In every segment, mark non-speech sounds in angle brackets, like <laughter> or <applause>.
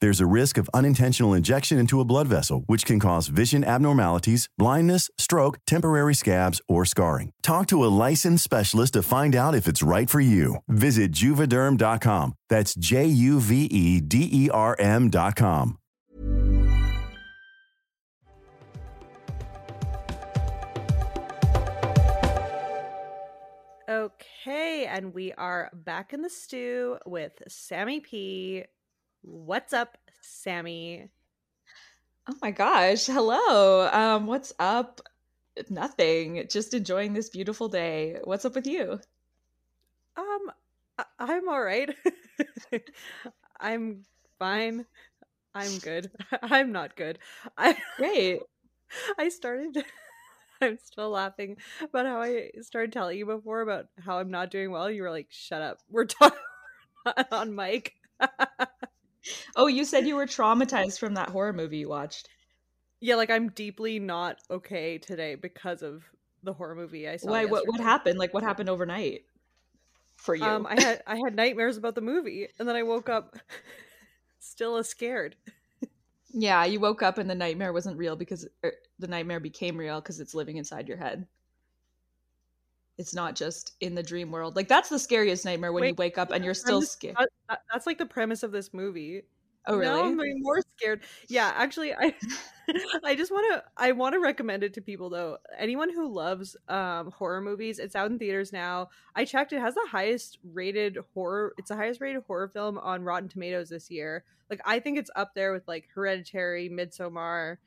There's a risk of unintentional injection into a blood vessel, which can cause vision abnormalities, blindness, stroke, temporary scabs, or scarring. Talk to a licensed specialist to find out if it's right for you. Visit juvederm.com. That's J U V E D E R M.com. Okay, and we are back in the stew with Sammy P. What's up, Sammy? Oh my gosh. Hello. Um, what's up? Nothing. Just enjoying this beautiful day. What's up with you? Um, I- I'm all right. <laughs> I'm fine. I'm good. <laughs> I'm not good. <laughs> I Great. I started I'm still laughing about how I started telling you before about how I'm not doing well. You were like, "Shut up. We're talking on mic." Oh, you said you were traumatized from that horror movie you watched. yeah, like I'm deeply not okay today because of the horror movie I saw. Why? What? What happened? Like, what happened overnight for you? Um, I had I had nightmares about the movie, and then I woke up <laughs> still as scared. yeah, you woke up and the nightmare wasn't real because er, the nightmare became real because it's living inside your head. It's not just in the dream world. Like that's the scariest nightmare when you wake up and you're still just- scared. that- that- that's like the premise of this movie. Oh, Now really? I'm more scared. Yeah, actually, I <laughs> I just want to I want to recommend it to people though. Anyone who loves um horror movies, it's out in theaters now. I checked; it has the highest rated horror. It's the highest rated horror film on Rotten Tomatoes this year. Like I think it's up there with like Hereditary, Midsommar,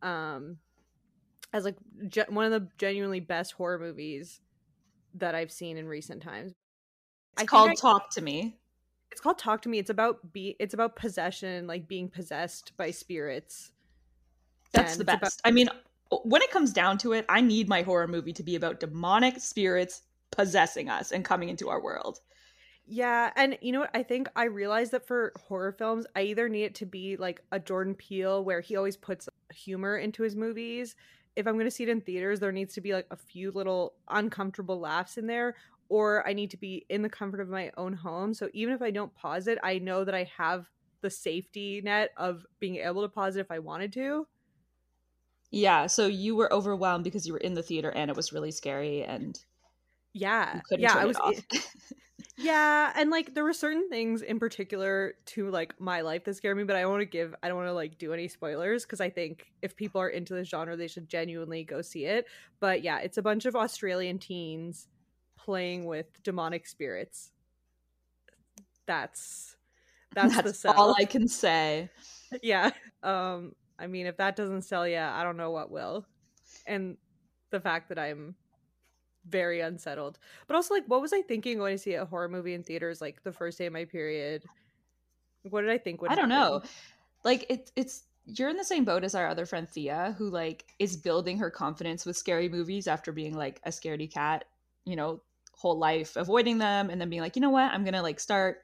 um, as like ge- one of the genuinely best horror movies that I've seen in recent times. It's think called I- Talk to Me. it's called talk to me it's about be it's about possession like being possessed by spirits That's And the best. about- I mean, when it comes down to it, I need my horror movie to be about demonic spirits possessing us and coming into our world. yeah and you know what i think i realized that for horror films i either need it to be like a jordan peele where he always puts humor into his movies if i'm going to see it in theaters there needs to be like a few little uncomfortable laughs in there or i need to be in the comfort of my own home so even if i don't pause it i know that i have the safety net of being able to pause it if i wanted to Yeah, so you were overwhelmed because you were in the theater and it was really scary and yeah yeah i was. <laughs> Yeah, and like there were certain things in particular to like my life that scared me, but I don't want to give I don't want to like do any spoilers because I think if people are into this genre, they should genuinely go see it. But yeah, it's a bunch of Australian teens playing with demonic spirits. That's that's, the That's all I can say. <laughs> yeah. Um I mean if that doesn't sell yeah I don't know what will. And the fact that I'm very unsettled. But also like what was I thinking going to see a horror movie in theaters like the first day of my period? What did I think would I don't happen? know. Like it's it's you're in the same boat as our other friend Thea, who like is building her confidence with scary movies after being like a scaredy cat, you know, whole life avoiding them, and then being like, you know what, I'm gonna like start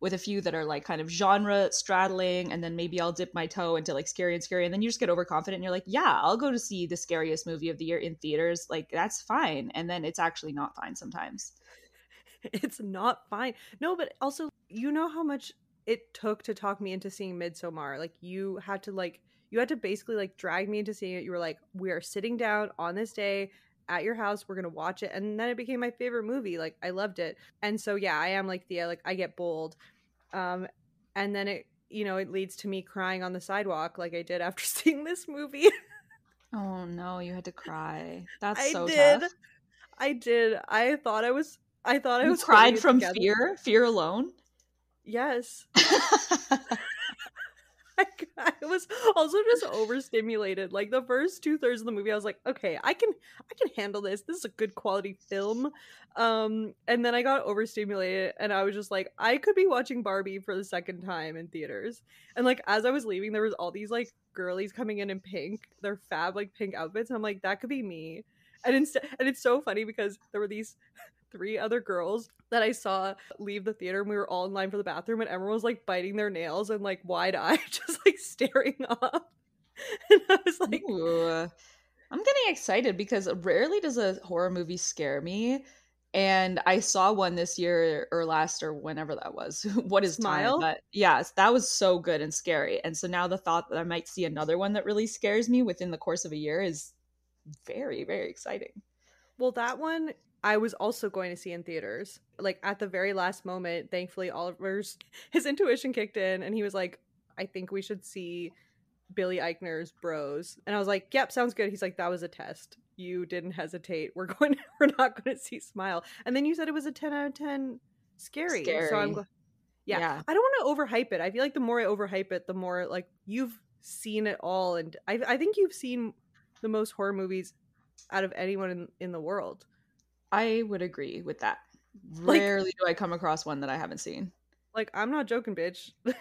with a few that are like kind of genre straddling, and then maybe I'll dip my toe into like scary and scary, and then you just get overconfident, and you're like, yeah, I'll go to see the scariest movie of the year in theaters, like that's fine, and then it's actually not fine sometimes. <laughs> It's not fine. No, but also you know how much it took to talk me into seeing Midsommar. Like you had to like you had to basically like drag me into seeing it. You were like, we are sitting down on this day at your house. We're gonna watch it, and then it became my favorite movie. Like I loved it, and so yeah, I am like Thea. Like I get bold, um, and then it you know it leads to me crying on the sidewalk like I did after <laughs> seeing this movie. Oh no, you had to cry. That's I so did. tough. I did. I thought I was. I thought I was cried from together. fear, fear alone. Yes. <laughs> <laughs> was also just overstimulated. Like the first two thirds of the movie, I was like, okay, I can I can handle this. This is a good quality film. Um, and then I got overstimulated and I was just like, I could be watching Barbie for the second time in theaters. And like as I was leaving, there was all these like girlies coming in in pink, their fab like pink outfits, and I'm like, that could be me. And instead and it's so funny because there were these three other girls that I saw leave the theater and we were all in line for the bathroom and everyone was like biting their nails and like wide eyed, <laughs> just like staring up. <laughs> And I was like, Ooh. I'm getting excited because rarely does a horror movie scare me. And I saw one this year or last or whenever that was. <laughs> what is Smile? time? But yes, that was so good and scary. And so now the thought that I might see another one that really scares me within the course of a year is very, very exciting. well, that one I was also going to see in theaters. Like at the very last moment, thankfully Oliver's <laughs> his intuition kicked in and he was like, I think we should see Billy Eichner's Bros. And I was like, Yep, sounds good. He's like, That was a test. You didn't hesitate. We're <laughs> going we're not going to see Smile. And then you said it was a 10 out of 10 scary. So I'm Scary. gl- yeah. Yeah. I don't want to overhype it. I feel like the more I overhype it, the more like you've seen it all and I I think you've seen the most horror movies out of anyone in, in the world. I would agree with that. Like- Rarely do I come across one that I haven't seen. Like I'm not joking, bitch. <laughs>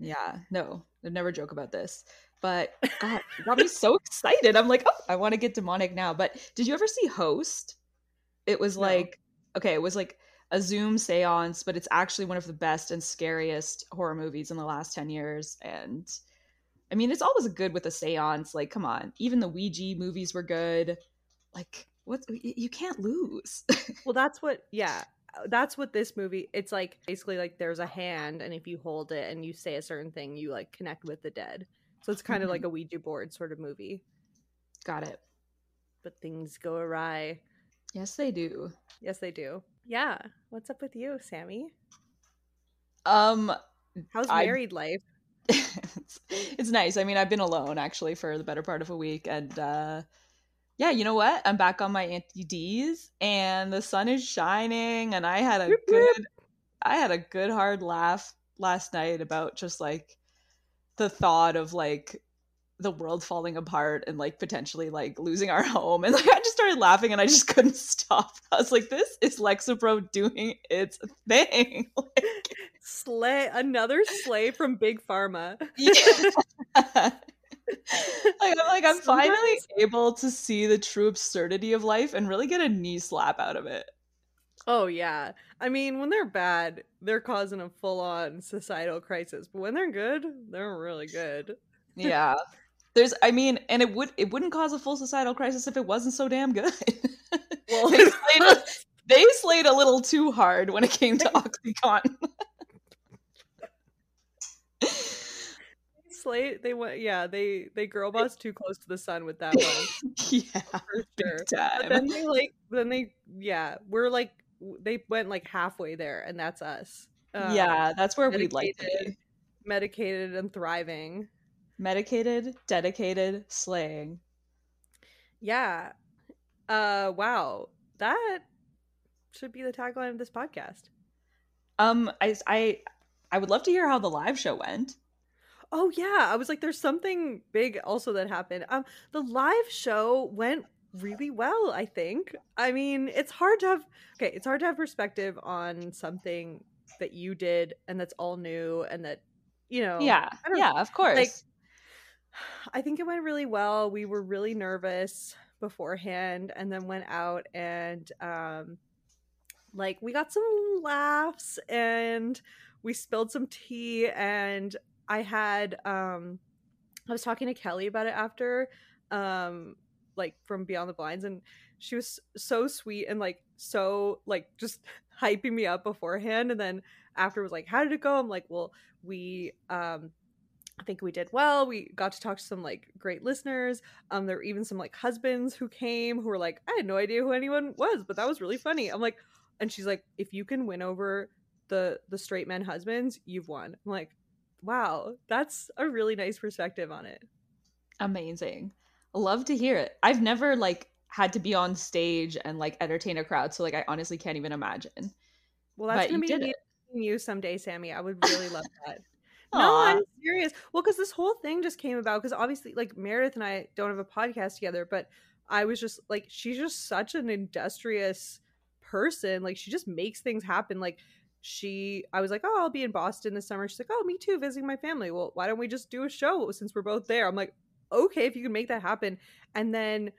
Yeah, no, I'd never joke about this. But God, it got me <laughs> so excited. I'm like, oh, I want to get demonic now. But did you ever see Host? It was No. like, okay, it was like a Zoom seance, but it's actually one of the best and scariest horror movies in the last 10 years. And I mean, it's always good with a seance. Like, come on, even the Ouija movies were good. Like, what? You can't lose. well, <laughs> that's what yeah, that's what this movie it's like basically like there's a hand and if you hold it and you say a certain thing, you like connect with the dead. So it's kind of Mhm. like a Ouija board sort of movie, Got it. but things go awry. Yes, they do. Yes, they do. Yeah. What's up with you, Sammy? Um, How's I- married life? <laughs> it's, it's nice. I mean, I've been alone actually for the better part of a week, and uh, yeah, you know what? I'm back on my anti D's, and the sun is shining, and I had a good, I had a good hard laugh last night about just like the thought of like the world falling apart and like potentially like losing our <laughs> home and like I just started laughing and I just <laughs> couldn't stop. I was like, this is Lexapro doing its thing. <laughs> like, Slay another slay from Big Pharma. Yeah. <laughs> like I'm like I'm finally able to see the true absurdity of life and really get a knee slap out of it. Oh yeah. I mean, when they're bad, they're causing a full-on societal crisis. But when they're good, they're really good. <laughs> Yeah. There's I mean, and it would it wouldn't cause a full societal crisis if it wasn't so damn good. Well, <laughs> they, slayed a, they slayed a little too hard when it came to Oxycontin. Slate, they went, yeah, they they girl boss too close to the sun with that one <laughs> yeah, for sure. But then they like, then they, yeah, we're like, they went like halfway there, and that's us. Um, yeah, that's where we'd like to be. medicated and thriving. Medicated, dedicated, slaying. Yeah. Uh, wow, that should be the tagline of this podcast. Um, I I I would love to hear how the live show went. Oh yeah, I was like, there's something big also that happened. Um, the live show went really well. I think. I mean, it's hard to have okay. It's hard to have perspective on something that you did and that's all new and that you know. yeah, yeah, of course. Like, <sighs> I think it went really well. We were really nervous beforehand and then went out and um like we got some laughs and we spilled some tea and I had um I was talking to Kelly about it after um like from Beyond the Blinds and she was so sweet and like so like just <laughs> hyping me up beforehand and then after was like how did it go i'm like well we um I think we did well. We got to talk to some like great listeners. Um, there were even some like husbands who came who were like, I had no idea who anyone was, but that was really funny. I'm like, and she's like, if you can win over the the straight men husbands, you've won. I'm like, wow, that's a really nice perspective on it. Amazing. Love to hear it. I've never like had to be on stage and like entertain a crowd, so like I honestly can't even imagine. Well, that's But gonna be did me it. meeting you someday, Sammy. I would really love <laughs> that. No, I'm serious. Well, because this whole thing just came about because obviously, like Meredith and I don't have a podcast together, but I was just like, she's just such an industrious person. Like, she just makes things happen. Like, she, I was like, oh, I'll be in Boston this summer. She's like, oh, me too, visiting my family. Well, why don't we just do a show since we're both there? I'm like, okay, if you can make that happen. And then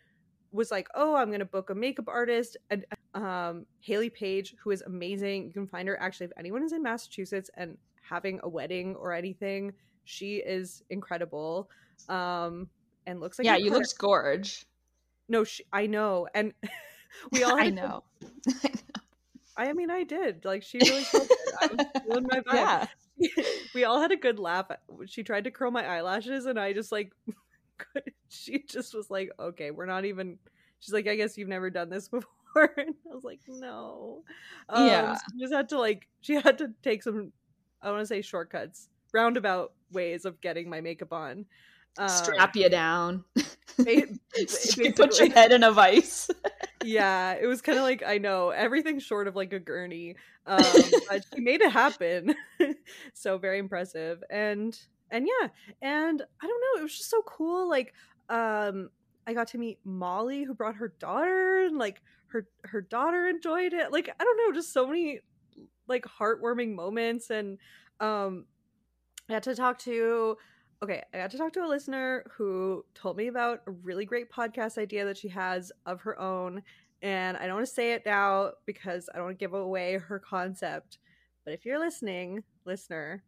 was like, oh, I'm gonna book a makeup artist and um Haley Page, who is amazing. You can find her actually if anyone is in Massachusetts and having a wedding or anything, she is incredible. Um and looks like yeah, you looked gorge. no, she, I know, and <laughs> we all. <laughs> I know. <laughs> I mean, I did. Like she really. Killed it. I was <laughs> feeling my vibe. yeah. <laughs> we all had a good laugh. She tried to curl my eyelashes, and I just like. <laughs> she just was like, "Okay, we're not even." She's like, "I guess you've never done this before." And I was like, "No." Um, Yeah. so she just had to like. She had to take some. I want to say shortcuts, roundabout ways of getting my makeup on. Um, Strap you down. <laughs> You Put your head in a vice. yeah it was kind of like i know everything short of like a gurney um but she made it happen <laughs> so very impressive and and yeah and i don't know it was just so cool like um i got to meet molly who brought her daughter and like her her daughter enjoyed it like i don't know just so many like heartwarming moments and um i had to talk to okay, I got to talk to a listener who told me about a really great podcast idea that she has of her own. And I don't want to say it now because I don't want to give away her concept. But if you're listening, listener,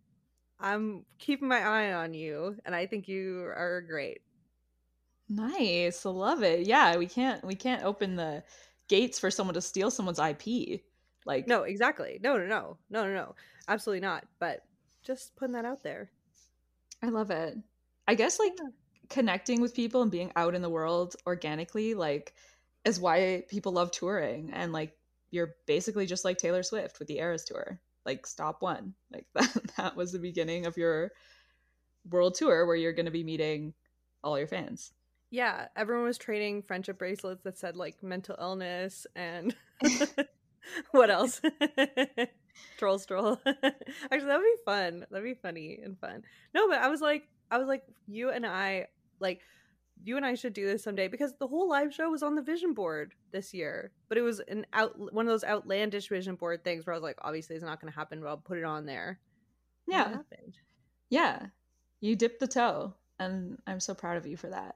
I'm keeping my eye on you and I think you are great. Nice. Love it. Yeah, we can't we can't open the gates for someone to steal someone's IP. Like No, exactly. No, no, no. No, no, no. Absolutely not. But just putting that out there. I love it. I guess like Yeah. connecting with people and being out in the world organically like is why people love touring and like you're basically just like Taylor Swift with the Eras tour. Like stop one. <laughs> Like that that was the beginning of your world tour where you're going to be meeting all your fans. Yeah, everyone was trading friendship bracelets that said like mental illness and <laughs> <laughs> what else? Troll stroll. <laughs> Actually, that would be fun. That'd be funny and fun. No, but I was like, I was like, you and I, like, you and I should do this someday because the whole live show was on the vision board this year, but it was an out one of those outlandish vision board things where I was like, obviously it's not going to happen, but I'll put it on there. Yeah. Yeah. You dipped the toe and I'm so proud of you for that.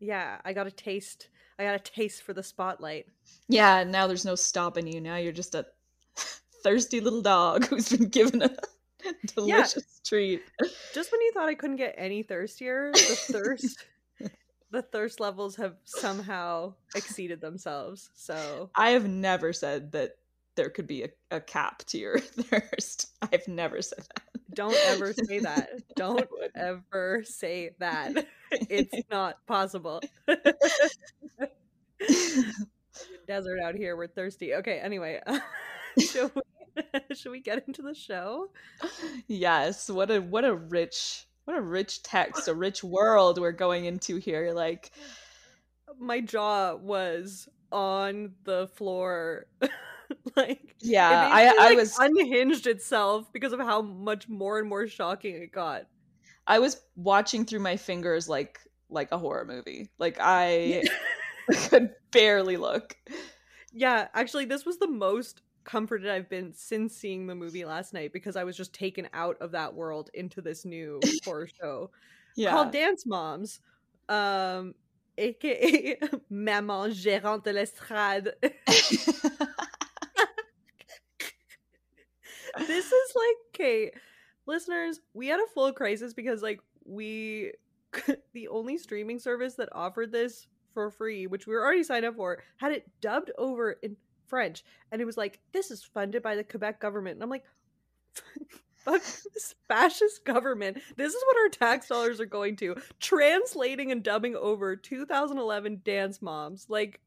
Yeah, I got a taste. I got a taste for the spotlight. Yeah, now there's no stopping you. Now you're just a thirsty little dog <laughs> who's been given a <laughs> delicious treat. just when you thought I couldn't get any thirstier, the <laughs> thirst the thirst levels have somehow exceeded themselves. So I have never said that there could be a, a cap to your thirst. I've never said that. don't ever say that. Don't ever say that. It's not possible. Desert out here, we're thirsty. Okay, anyway. <laughs> should we <laughs> should we get into the show? yes, what a what a rich what a rich text, a rich world we're going into here. Like <sighs> My jaw was on the floor. <laughs> like yeah, I basically, I was unhinged itself because of how much more and more shocking it got. I was watching through my fingers like like a horror movie. Like I could barely look. Yeah, actually, this was the most comforted I've been since seeing the movie last night because I was just taken out of that world into this new <laughs> horror show Yeah. called Dance Moms, um, aka <laughs> Maman Gérante de l'Estrade. <laughs> this is like okay listeners we had a full crisis because like we the only streaming service that offered this for free which we were already signed up for had it dubbed over in french and it was like this is funded by the quebec government. And i'm like <laughs> fuck this fascist government. This is what our tax dollars are going to. Translating and dubbing over 2011 dance moms like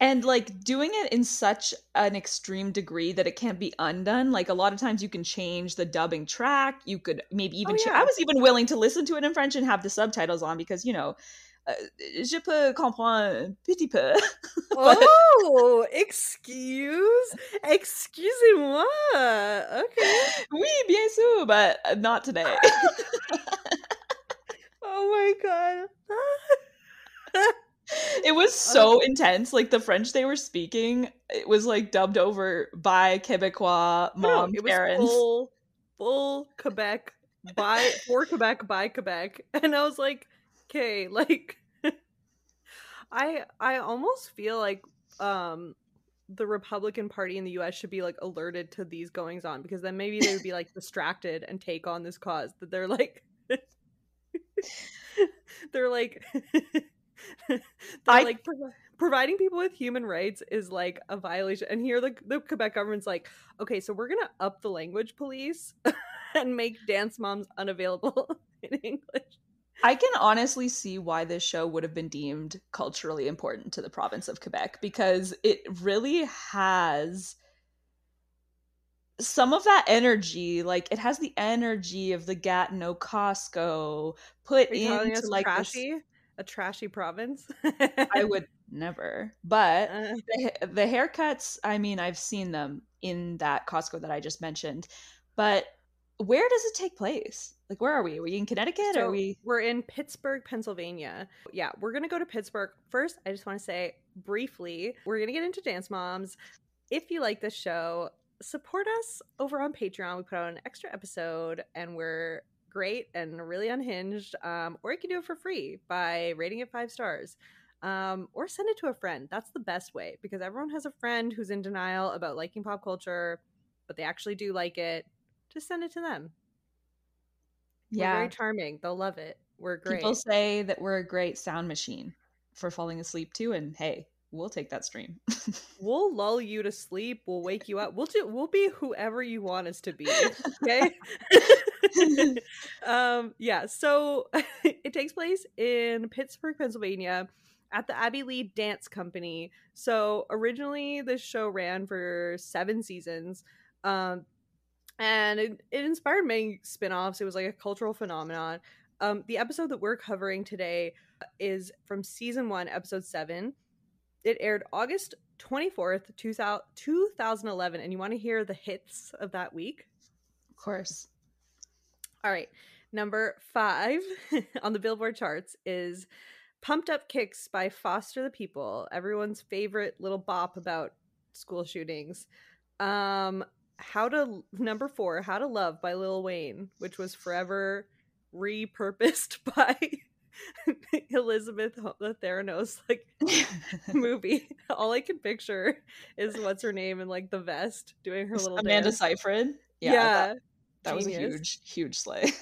and like doing it in such an extreme degree that it can't be undone. Like a lot of times you can change the dubbing track. You could maybe even Oh, cha- yeah. i was even willing to listen to it in french and have the subtitles on because you know Euh, je peux comprendre un petit peu. <laughs> Oh! Excuse? Excusez-moi! Okay oui bien sûr! But not today. <laughs> Oh my god. <laughs> it was so intense. Like the French they were speaking, it was like dubbed over by Quebecois mom no, it parents. Full, full Quebec by for Quebec by Quebec, and I was like, okay, <laughs> like, I I almost feel like um the Republican Party in the US should be like alerted to these goings on because then maybe they would be like <laughs> distracted and take on this cause that they're like <laughs> they're like they're I, like pro- providing people with human rights is like a violation. And here the, the Quebec government's like okay so we're gonna up the language police and make dance moms unavailable in English I can honestly see why this show would have been deemed culturally important to the province of Quebec because it really has some of that energy. Like it has the energy of the Gatineau Costco put into like trashy, this... a trashy province. I <laughs> would never. But uh. the, the haircuts, I mean, I've seen them in that Costco that I just mentioned. But where does it take place? Like, where are we? Are we in Connecticut? So are we? We're in Pittsburgh, Pennsylvania. Yeah, we're gonna go to Pittsburgh first. I just want to say briefly, we're gonna get into Dance Moms. If you like this show, support us over on Patreon. We put out an extra episode, and we're great and really unhinged. Um, or you can do it for free by rating it five stars. Um, or send it to a friend. That's the best way because everyone has a friend who's in denial about liking pop culture, but they actually do like it just send it to them. Yeah. We're very charming. They'll love it. We're great. People say that we're a great sound machine for falling asleep too, and hey, we'll take that stream. <laughs> we'll lull you to sleep. We'll wake you up. We'll do. We'll be whoever you want us to be. Okay. <laughs> <laughs> um. Yeah. So it takes place in Pittsburgh, Pennsylvania, at the Abby Lee Dance Company. So originally, this show ran for seven seasons. Um, and it, it inspired many spin-offs. It was like a cultural phenomenon. Um, the episode that we're covering today is from season one episode seven. It aired august 24th 2011 and you want to hear the hits of that week? Of course. All right number five <laughs> on the billboard charts is pumped up kicks by foster the people everyone's favorite little bop about school shootings. Um how to number four, How to Love by Lil Wayne, which was forever repurposed <laughs> by <laughs> Elizabeth the Theranos like <laughs> movie. All I can picture is what's her name in like the vest doing her little Amanda dance. Seyfried. Yeah, yeah that, that was a huge, huge slay.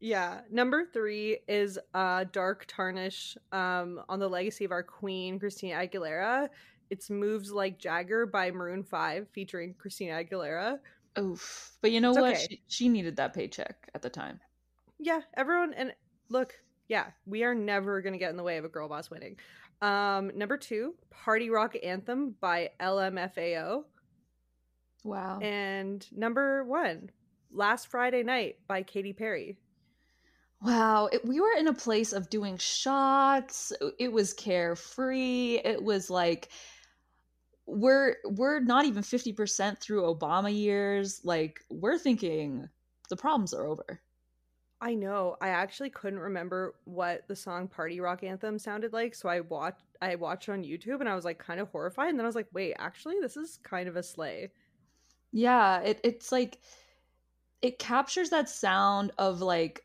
yeah. Number three is uh Dark Tarnish um on the legacy of our queen, Christina Aguilera. It's Moves Like Jagger by Maroon 5 featuring Christina Aguilera. Oof. But you know it's what? Okay. She, she needed that paycheck at the time. Yeah, everyone and look, yeah, we are never going to get in the way of a girl boss winning. Um number 2, Party Rock Anthem by LMFAO. Wow. And number 1, Last Friday Night by Katy Perry. Wow, it, we were in a place of doing shots. It was carefree. It was like we're we're not even 50% through Obama years. Like we're thinking the problems are over. I know. I actually couldn't remember what the song Party Rock Anthem sounded like, so I watched I watched on YouTube and I was like kind of horrified and then I was like, "Wait, actually this is kind of a slay." Yeah, it it's like it captures that sound of like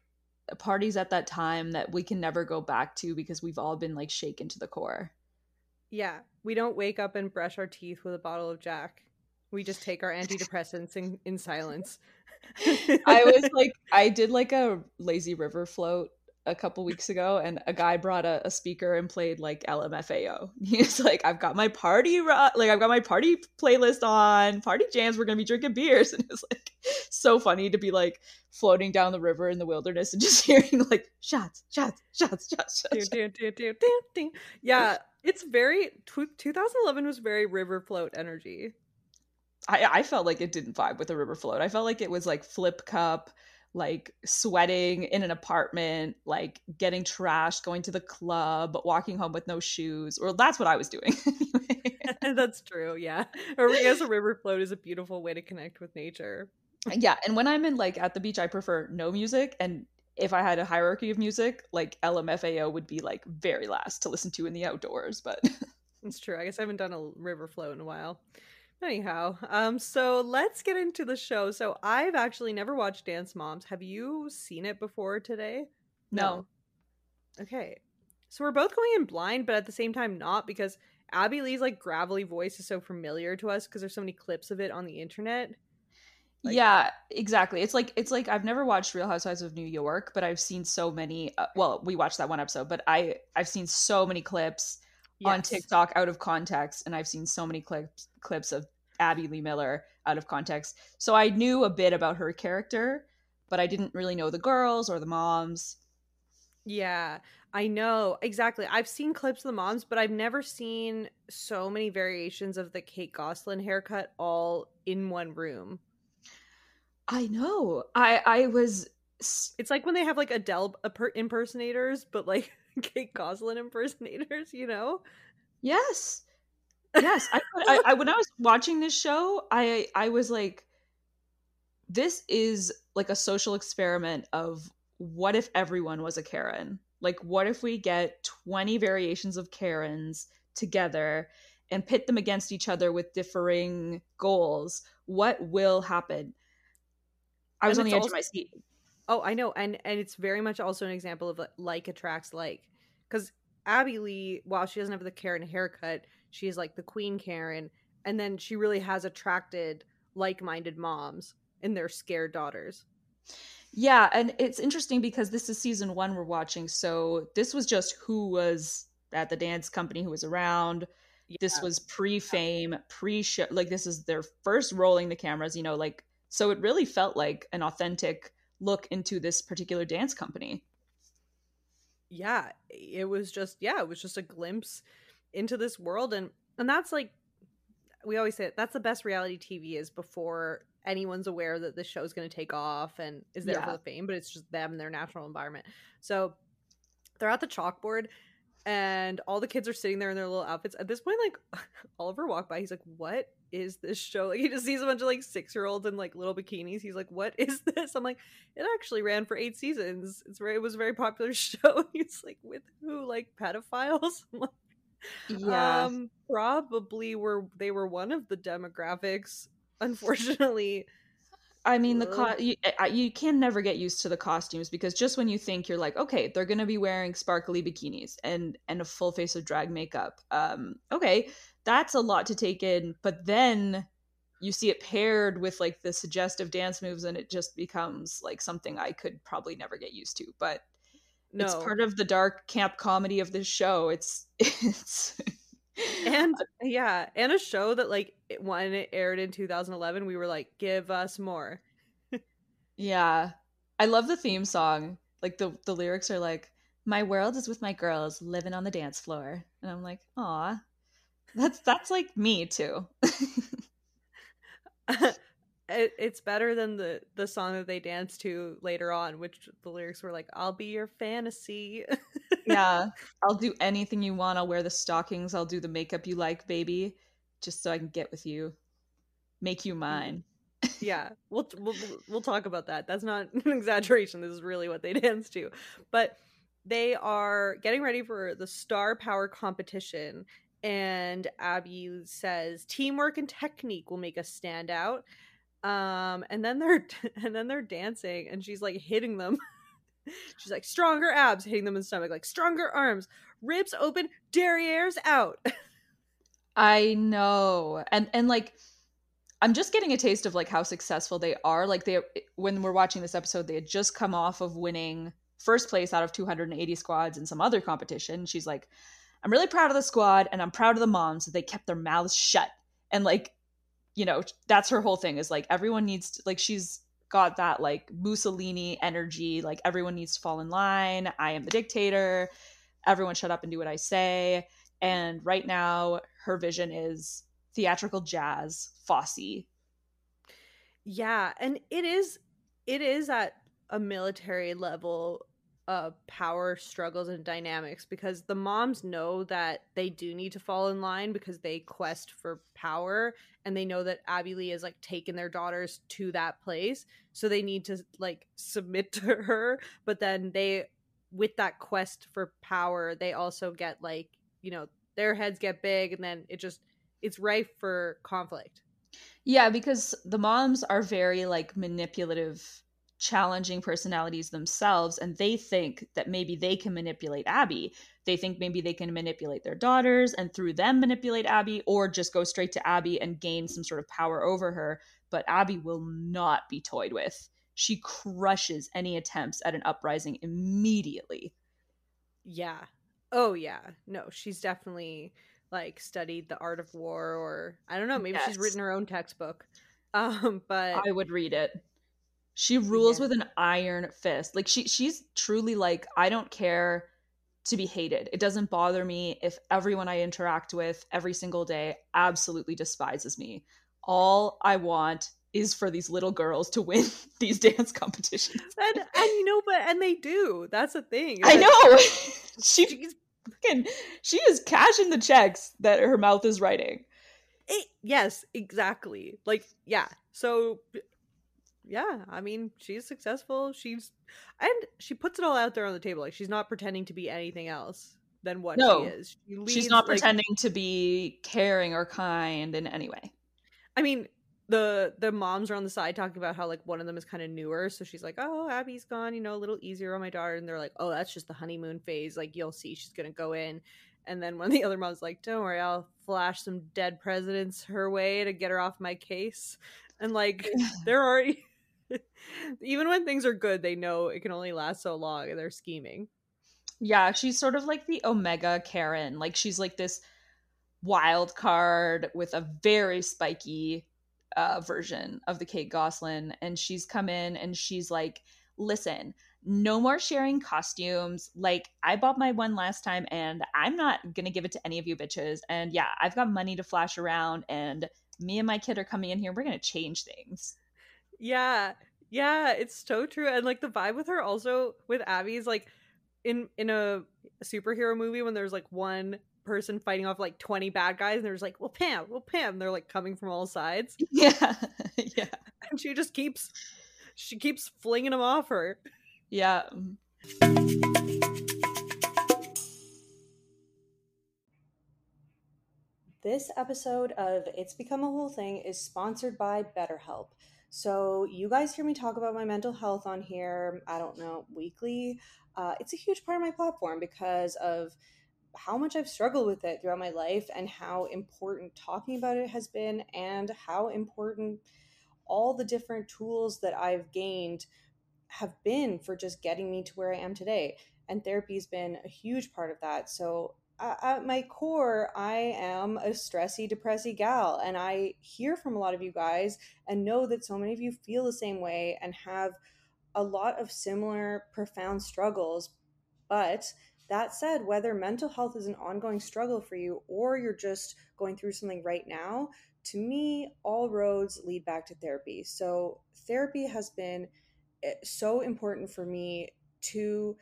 parties at that time that we can never go back to because we've all been like shaken to the core. Yeah, we don't wake up and brush our teeth with a bottle of Jack. We just take our antidepressants in, in silence. <laughs> I was like, I did like a lazy river float a couple weeks ago, and a guy brought a, a speaker and played like LMFAO. <laughs> He's like, I've got my party, ro- like I've got my party playlist on, party jams. We're gonna be drinking beers, <laughs> and it's like so funny to be like floating down the river in the wilderness and <laughs> just hearing like shots, shots, shots, shots, shots. Yeah, it's very. T- 2011 was very river float energy. I, I felt like it didn't vibe with the river float. I felt like it was like flip cup, like sweating in an apartment, like getting trashed, going to the club, walking home with no shoes. Or that's what I was doing. <laughs> <laughs> that's true. Yeah. Or guess a river float is a beautiful way to connect with nature yeah and when i'm in like at the beach i prefer no music and if I had a hierarchy of music, like LMFAO would be like very last to listen to in the outdoors, but <laughs> it's true. I guess I haven't done a river float in a while. Anyhow, um, so let's get into the show. So I've actually never watched Dance Moms. Have you seen it before today? No. no. Okay. So we're both going in blind, but at the same time not because Abby Lee's like gravelly voice is so familiar to us because there's so many clips of it on the internet. Like, yeah, exactly. It's like it's like I've never watched Real Housewives of New York, but I've seen so many. Uh, well, we watched that one episode, but I I've seen so many clips yes. on TikTok out of context, and I've seen so many clips clips of Abby Lee Miller out of context. So I knew a bit about her character, but I didn't really know the girls or the moms. Yeah, I know exactly. I've seen clips of the moms, but I've never seen so many variations of the Kate Gosselin haircut all in one room. I know. I I was. It's like when they have like Adele impersonators, but like <laughs> Kate Gosselin impersonators. You know? Yes. Yes. I, I, I when I was watching this show, I I was like, this is like a social experiment of what if everyone was a Karen? Like, what if we get 20 variations of Karens together and pit them against each other with differing goals? What will happen? I was on the edge also, of my seat. Oh, I know, and and it's very much also an example of like attracts like, because Abby Lee, while she doesn't have the Karen haircut, she is like the Queen Karen, and then she really has attracted like-minded moms and their scared daughters. Yeah, and it's interesting because this is season one we're watching, so this was just who was at the dance company, who was around. Yeah. This was pre-fame, pre-show. Like this is their first rolling the cameras. You know, like so it really felt like an authentic look into this particular dance company. Yeah, it was just yeah, it was just a glimpse into this world and and that's like we always say it, that's the best reality TV is before anyone's aware that the show is going to take off and is there yeah. for the fame, but it's just them and their natural environment. So they're at the chalkboard and all the kids are sitting there in their little outfits. At this point, like <laughs> Oliver walked by, he's like, "What is this show?" Like he just sees a bunch of like six year olds in like little bikinis. He's like, "What is <laughs> this?" I'm like, "It actually ran for eight seasons. It's very, it was a very popular <laughs> show." he's like, "With who? Like pedophiles?" I'm like, <laughs> yeah, um, probably were they were one of the demographics. Unfortunately, I mean, the co- you, you can never get used to the costumes because just when you think you're like, okay, they're gonna be wearing sparkly bikinis and and a full face of drag makeup. Um, okay, that's a lot to take in. But then you see it paired with like the suggestive dance moves, and it just becomes like something I could probably never get used to. But no. it's part of the dark camp comedy of this show. It's <laughs> it's and <laughs> yeah, and a show that like when it aired in 2011, we were like, give us more. <laughs> yeah, I love the theme song. Like the the lyrics are like, "My world is with my girls, living on the dance floor," and I'm like, "Aw, that's that's like me too." It, it's better than the the song that they danced to later on, which the lyrics were like, "I'll be your fantasy." <laughs> yeah, I'll do anything you want. I'll wear the stockings. I'll do the makeup you like, baby, just so I can get with you, make you mm. mine. yeah, <laughs> we'll, we'll we'll talk about that. That's not <laughs> an exaggeration. This is really what they dance to, but they are getting ready for the star power competition and abby says teamwork and technique will make us stand out um and then they're <laughs> and then they're dancing and she's like hitting them. <laughs> She's like stronger abs hitting them in the stomach like stronger arms ribs open derrieres out. <laughs> I know and and like i'm just getting a taste of like how successful they are like they when we're watching this episode they had just come off of winning first place out of 280 squads in some other competition. She's like i'm really proud of the squad and i'm proud of the moms that they kept their mouths shut and like you know that's her whole thing is like everyone needs to like she's got that like mussolini energy like everyone needs to fall in line. I am the dictator. Everyone shut up and do what i say. And right now her vision is theatrical jazz Fosse. Yeah and it is it is at a military level uh power struggles and dynamics because the moms know that they do need to fall in line because they quest for power and they know that Abby Lee is like taken their daughters to that place. So they need to like submit <laughs> to her but then they with that quest for power they also get like you know their heads get big and then it just it's rife for conflict. Yeah because the moms are very like manipulative challenging personalities themselves and they think that maybe they can manipulate Abby. They think maybe they can manipulate their daughters and through them manipulate Abby or just go straight to Abby and gain some sort of power over her. But Abby will not be toyed with. She crushes any attempts at an uprising immediately. Yeah. Oh, yeah. No, she's definitely like studied the art of war or I don't know, maybe yes. she's written her own textbook. Um, but I would read it. She rules yeah. with an iron fist. Like she she's truly like I don't care to be hated. It doesn't bother me if everyone I interact with every single day absolutely despises me. All I want is for these little girls to win <laughs> these dance competitions. And and you know, but and they do. That's the thing. I know. <laughs> <laughs> she, she's fucking she is cashing the checks that her mouth is writing. It, yes, exactly. Like, yeah. So yeah, I mean, she's successful. She's and she puts it all out there on the table. Like she's not pretending to be anything else than what no, she is. She leads, she's not like, pretending to be caring or kind in any way. I mean, the the moms are on the side talking about how like one of them is kind of newer, so she's like, "Oh, Abby's gone, you know, a little easier on my daughter," and they're like, "Oh, that's just the honeymoon phase. Like you'll see, she's gonna go in." And then one of <laughs> the other mom's like, "Don't worry, I'll flash some dead presidents her way to get her off my case," and like <laughs> they're already <laughs> even when things are good, they know it can only last so long and they're scheming. Yeah, she's sort of like the Omega Karen. Like she's like this wild card with a very spiky uh, version of the Kate Gosselin. And she's come in and she's like, listen, no more sharing costumes. Like, I bought my one last time and I'm not going to give it to any of you bitches. And yeah, I've got money to flash around and me and my kid are coming in here. We're going to change things. Yeah. Yeah, it's so true. And like the vibe with her also with Abby's like in in a superhero movie when there's like one person fighting off like 20 bad guys and there's like, well Pam, well Pam, they're like coming from all sides. <laughs> Yeah. yeah. And she just keeps she keeps flinging them off her. Yeah. Mm. This episode of It's Become a Whole Thing is sponsored by BetterHelp. So, you guys hear me talk about my mental health on here, I don't know, weekly. Uh, it's a huge part of my platform because of how much I've struggled with it throughout my life and how important talking about it has been, and how important all the different tools that I've gained have been for just getting me to where I am today. And therapy has been a huge part of that. So, at my core, I am a stressy, depressy gal. And I hear from a lot of you guys and know that so many of you feel the same way and have a lot of similar profound struggles. But that said, whether mental health is an ongoing struggle for you or you're just going through something right now, to me, all roads lead back to therapy. So, therapy has been eh, so important for me to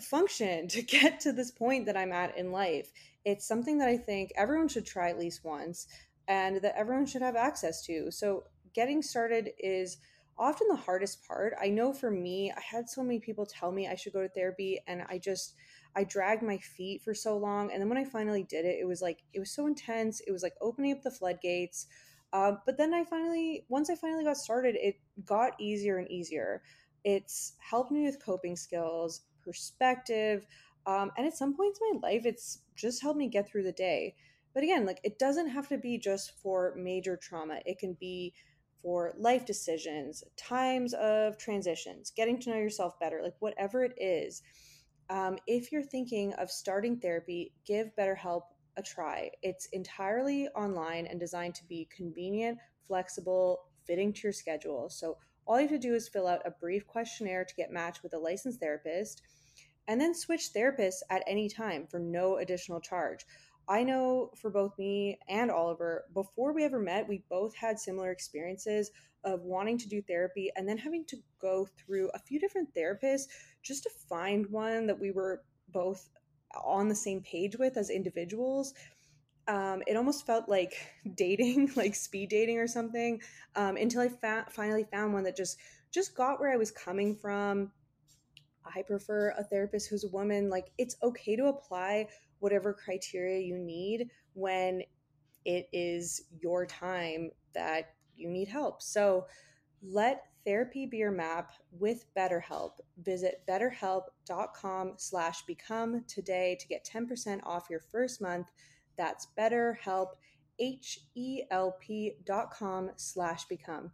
function to <laughs> get to this point that I'm at in life. It's something that I think everyone should try at least once and that everyone should have access to. So, getting started is often the hardest part. I know for me, I had so many people tell me I should go to therapy, and I just, I dragged my feet for so long. And then when I finally did it, it was like, it was so intense. It was like opening up the floodgates. Uh, but then I finally, once I finally got started, it got easier and easier. It's helped me with coping skills perspective. Um, and at some points in my life, it's just helped me get through the day. But again, like it doesn't have to be just for major trauma, it can be for life decisions, times of transitions, getting to know yourself better, like whatever it is. Um, if you're thinking of starting therapy, give BetterHelp a try. It's entirely online and designed to be convenient, flexible, fitting to your schedule. So all you have to do is fill out a brief questionnaire to get matched with a licensed therapist and then switch therapists at any time for no additional charge. I know for both me and Oliver, before we ever met, we both had similar experiences of wanting to do therapy and then having to go through a few different therapists just to find one that we were both on the same page with as individuals. Um, it almost felt like <laughs> dating, like speed dating or something, um, until I fa- finally found one that just just got where I was coming from. I prefer a therapist who's a woman. Like it's okay to apply whatever criteria you need when it is your time that you need help. So let therapy be your map with BetterHelp. Visit betterhelp.com slash become today to get 10% off your first month. That's betterhelp, H-E-L-P dot com slash become.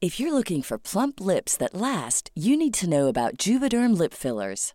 If you're looking for plump lips that last, you need to know about Juvederm lip fillers.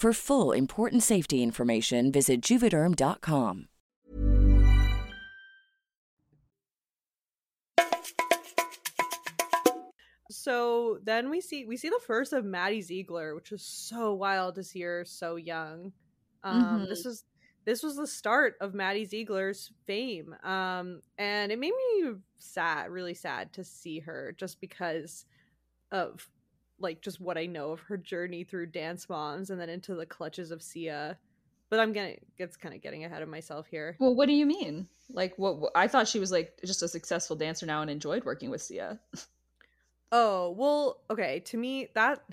For full important safety information, visit juvederm.com. So then we see we see the first of Maddie Ziegler, which was so wild to see her so young. Um, Mhm. This was this was the start of Maddie Ziegler's fame, um, and it made me sad, really sad to see her, just because of like just what I know of her journey through Dance Moms and then into the clutches of Sia. But I'm gonna it's kind of getting ahead of myself here. Well, what do you mean? Like, what? I thought she was like just a successful dancer now and enjoyed working with Sia. <laughs> Oh, well, okay. To me, that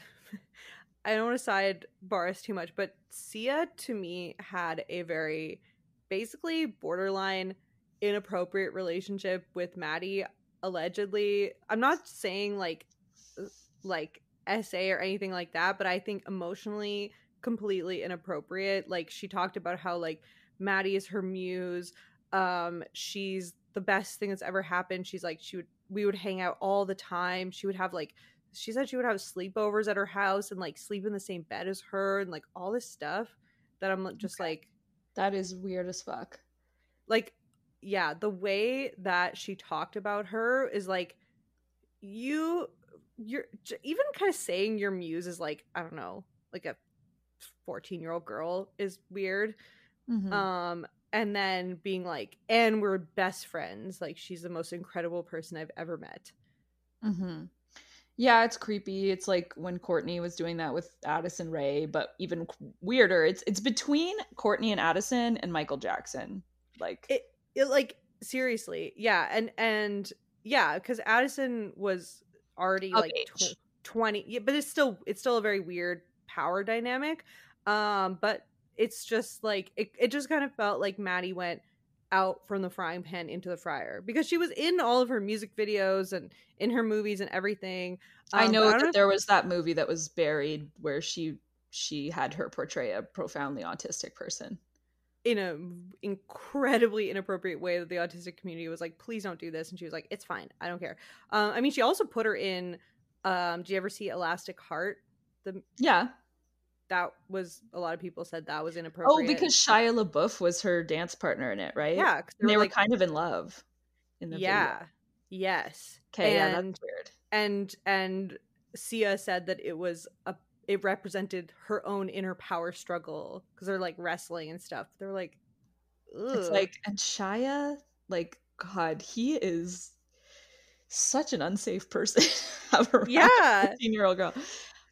<laughs> I don't want to sidebar us too much, but Sia to me had a very basically borderline inappropriate relationship with Maddie. Allegedly, I'm not saying like uh, like essay or anything like that, but I think emotionally completely inappropriate. Like she talked about how like Maddie is her muse. Um, she's the best thing that's ever happened. She's like she would we would hang out all the time. She would have like she said she would have sleepovers at her house and like sleep in the same bed as her and like all this stuff that I'm just like That is weird as fuck. like yeah, the way that she talked about her is like you you're j- even kind of saying your muse is like I don't know, like a 14-year-old girl is weird. Mhm. Um and then being like and we're best friends, like she's the most incredible person I've ever met. hmm Yeah, it's creepy. It's like when Kourtney was doing that with Addison Rae, but even weirder. It's it's between Kourtney and Addison and Michael Jackson. Like, it, it like seriously yeah and and yeah because addison was already Of like tw- 20 yeah, but it's still it's still a very weird power dynamic um but it's just like it, it just kind of felt like maddie went out from the frying pan into the fryer because she was in all of her music videos and in her movies and everything I Um, know but don't that there was that movie that was buried where she she had her portray a profoundly autistic person. In a incredibly inappropriate way that the autistic community was like, please don't do this. And she was like, it's fine. I don't care. Um, I mean, she also put her in, um, do you ever see Elastic Heart? The Yeah. That was, a lot of people said that was inappropriate. Oh, because Shia LaBeouf was her dance partner in it, right? yeah, they were were like, kind of in love in the yeah, yes. Okay, yeah, and, that's weird. and, and Sia said that it was a, it represented her own inner power struggle because they're like wrestling and stuff. They're like, It's like and Shia, like God, he is such an unsafe person. <laughs> have around Yeah. 15 year old girl.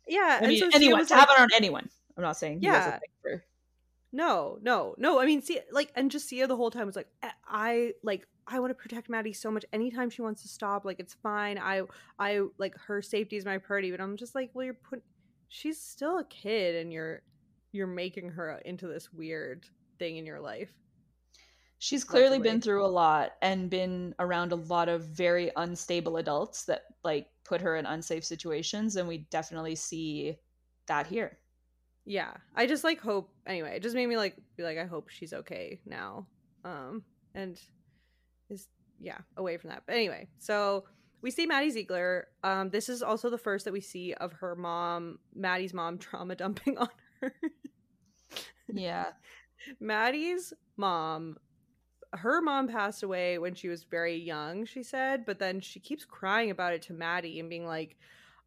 yeah. I mean, so anyone to have it on anyone. I'm not saying he has a Yeah. for No, no, no. I mean, see, like, and just Sia the whole time was like, I like, I want to protect Maddie so much. Anytime she wants to stop, like, it's fine. I, I like her safety is my priority. But I'm just like, well, you're put. She's still a kid, and you're, you're making her into this weird thing in your life. She's clearly been through a lot and been around a lot of very unstable adults that like put her in unsafe situations, and we definitely see that here. Yeah, I just like hope. Anyway, it just made me like be like, I hope she's okay now. Um, and is yeah away from that. But anyway, so we see Maddie Ziegler. Um, this is also the first that we see of her mom, Maddie's mom, <laughs> trauma dumping on her. yeah, <laughs> Maddie's mom her mom passed away when she was very young, she said, but then she keeps crying about it to Maddie and being like,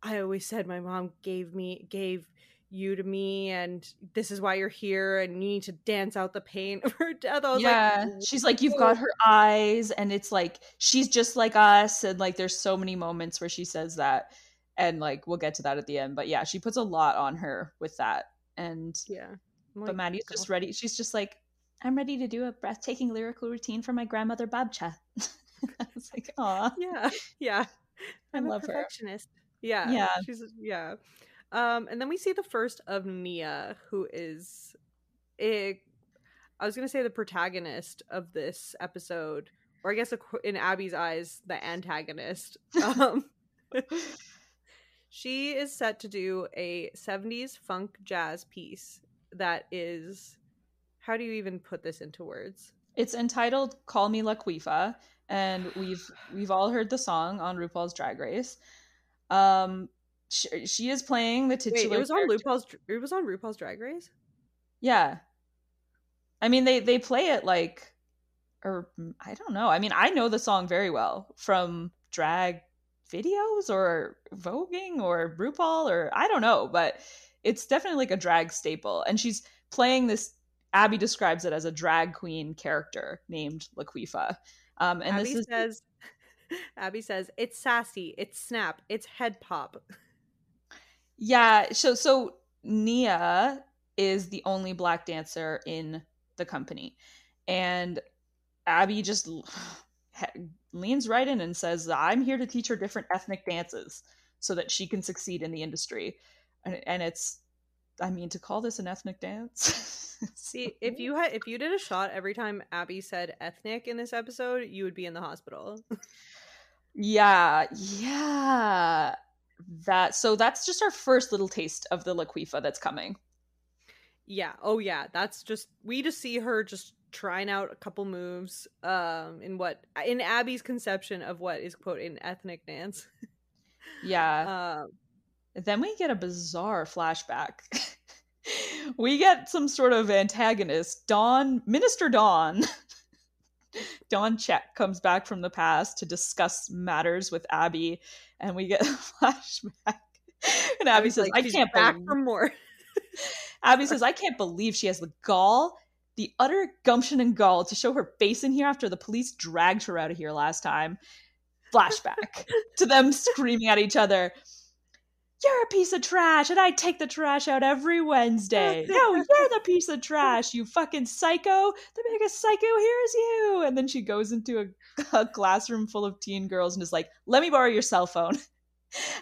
I always said my mom gave me gave you to me and this is why you're here and you need to dance out the pain <laughs> of her death. Yeah. like she's like, You've got her eyes and it's like she's just like us and like there's so many moments where she says that and like we'll get to that at the end. But yeah, she puts a lot on her with that. And yeah. I'm but Maddie's God. just ready. She's just like, I'm ready to do a breathtaking lyrical routine for my grandmother Babcha. <laughs> I was like, Aw. Yeah. Yeah. I'm I love a perfectionist. Her. Yeah. Yeah. She's yeah. Um, and then we see the first of Nia, who is I was gonna say the protagonist of this episode, or I guess in Abby's eyes, the antagonist. <laughs> Um, <laughs> she is set to do a 70s funk jazz piece that is how do you even put this into words? It's entitled "Call Me Laquifa," and we've we've all heard the song on RuPaul's Drag Race. Um, she, she is playing the titular. Wait, it was character. on RuPaul's. It was on RuPaul's Drag Race. Yeah, I mean they they play it like, or I don't know. I mean I know the song very well from drag videos or voguing or RuPaul or I don't know, but it's definitely like a drag staple. And she's playing this. Abby describes it as a drag queen character named Laquifa. Um, and Abby this says, <laughs> Abby says, it's sassy, it's snap, it's head pop. <laughs> Yeah, so so Nia is the only black dancer in the company. And Abby just <sighs> leans right in and says, "I'm here to teach her different ethnic dances so that she can succeed in the industry." And, and it's I mean, to call this an ethnic dance. <laughs> See, if you had if you did a shot every time Abby said ethnic in this episode, you would be in the hospital. <laughs> yeah, yeah that so that's just our first little taste of the Laquifa that's coming. Yeah. Oh yeah. That's just we just see her just trying out a couple moves um in what in Abby's conception of what is quote an ethnic dance. <laughs> yeah. Um then we get a bizarre flashback. <laughs> we get some sort of antagonist, Dawn, Minister Dawn. <laughs> Dawn Check comes back from the past to discuss matters with Abby and we get <laughs> a flashback. And Abby says, like, "I can't back believe- for more." <laughs> Abby says, "I can't believe she has the gall, the utter gumption and gall to show her face in here after the police dragged her out of here last time." Flashback <laughs> to them screaming at each other. You're a piece of trash, and I take the trash out every Wednesday. <laughs> no, you're the piece of trash, you fucking psycho. The biggest psycho here is you. And then she goes into a, <laughs> a classroom full of teen girls and is like, let me borrow your cell phone. <laughs>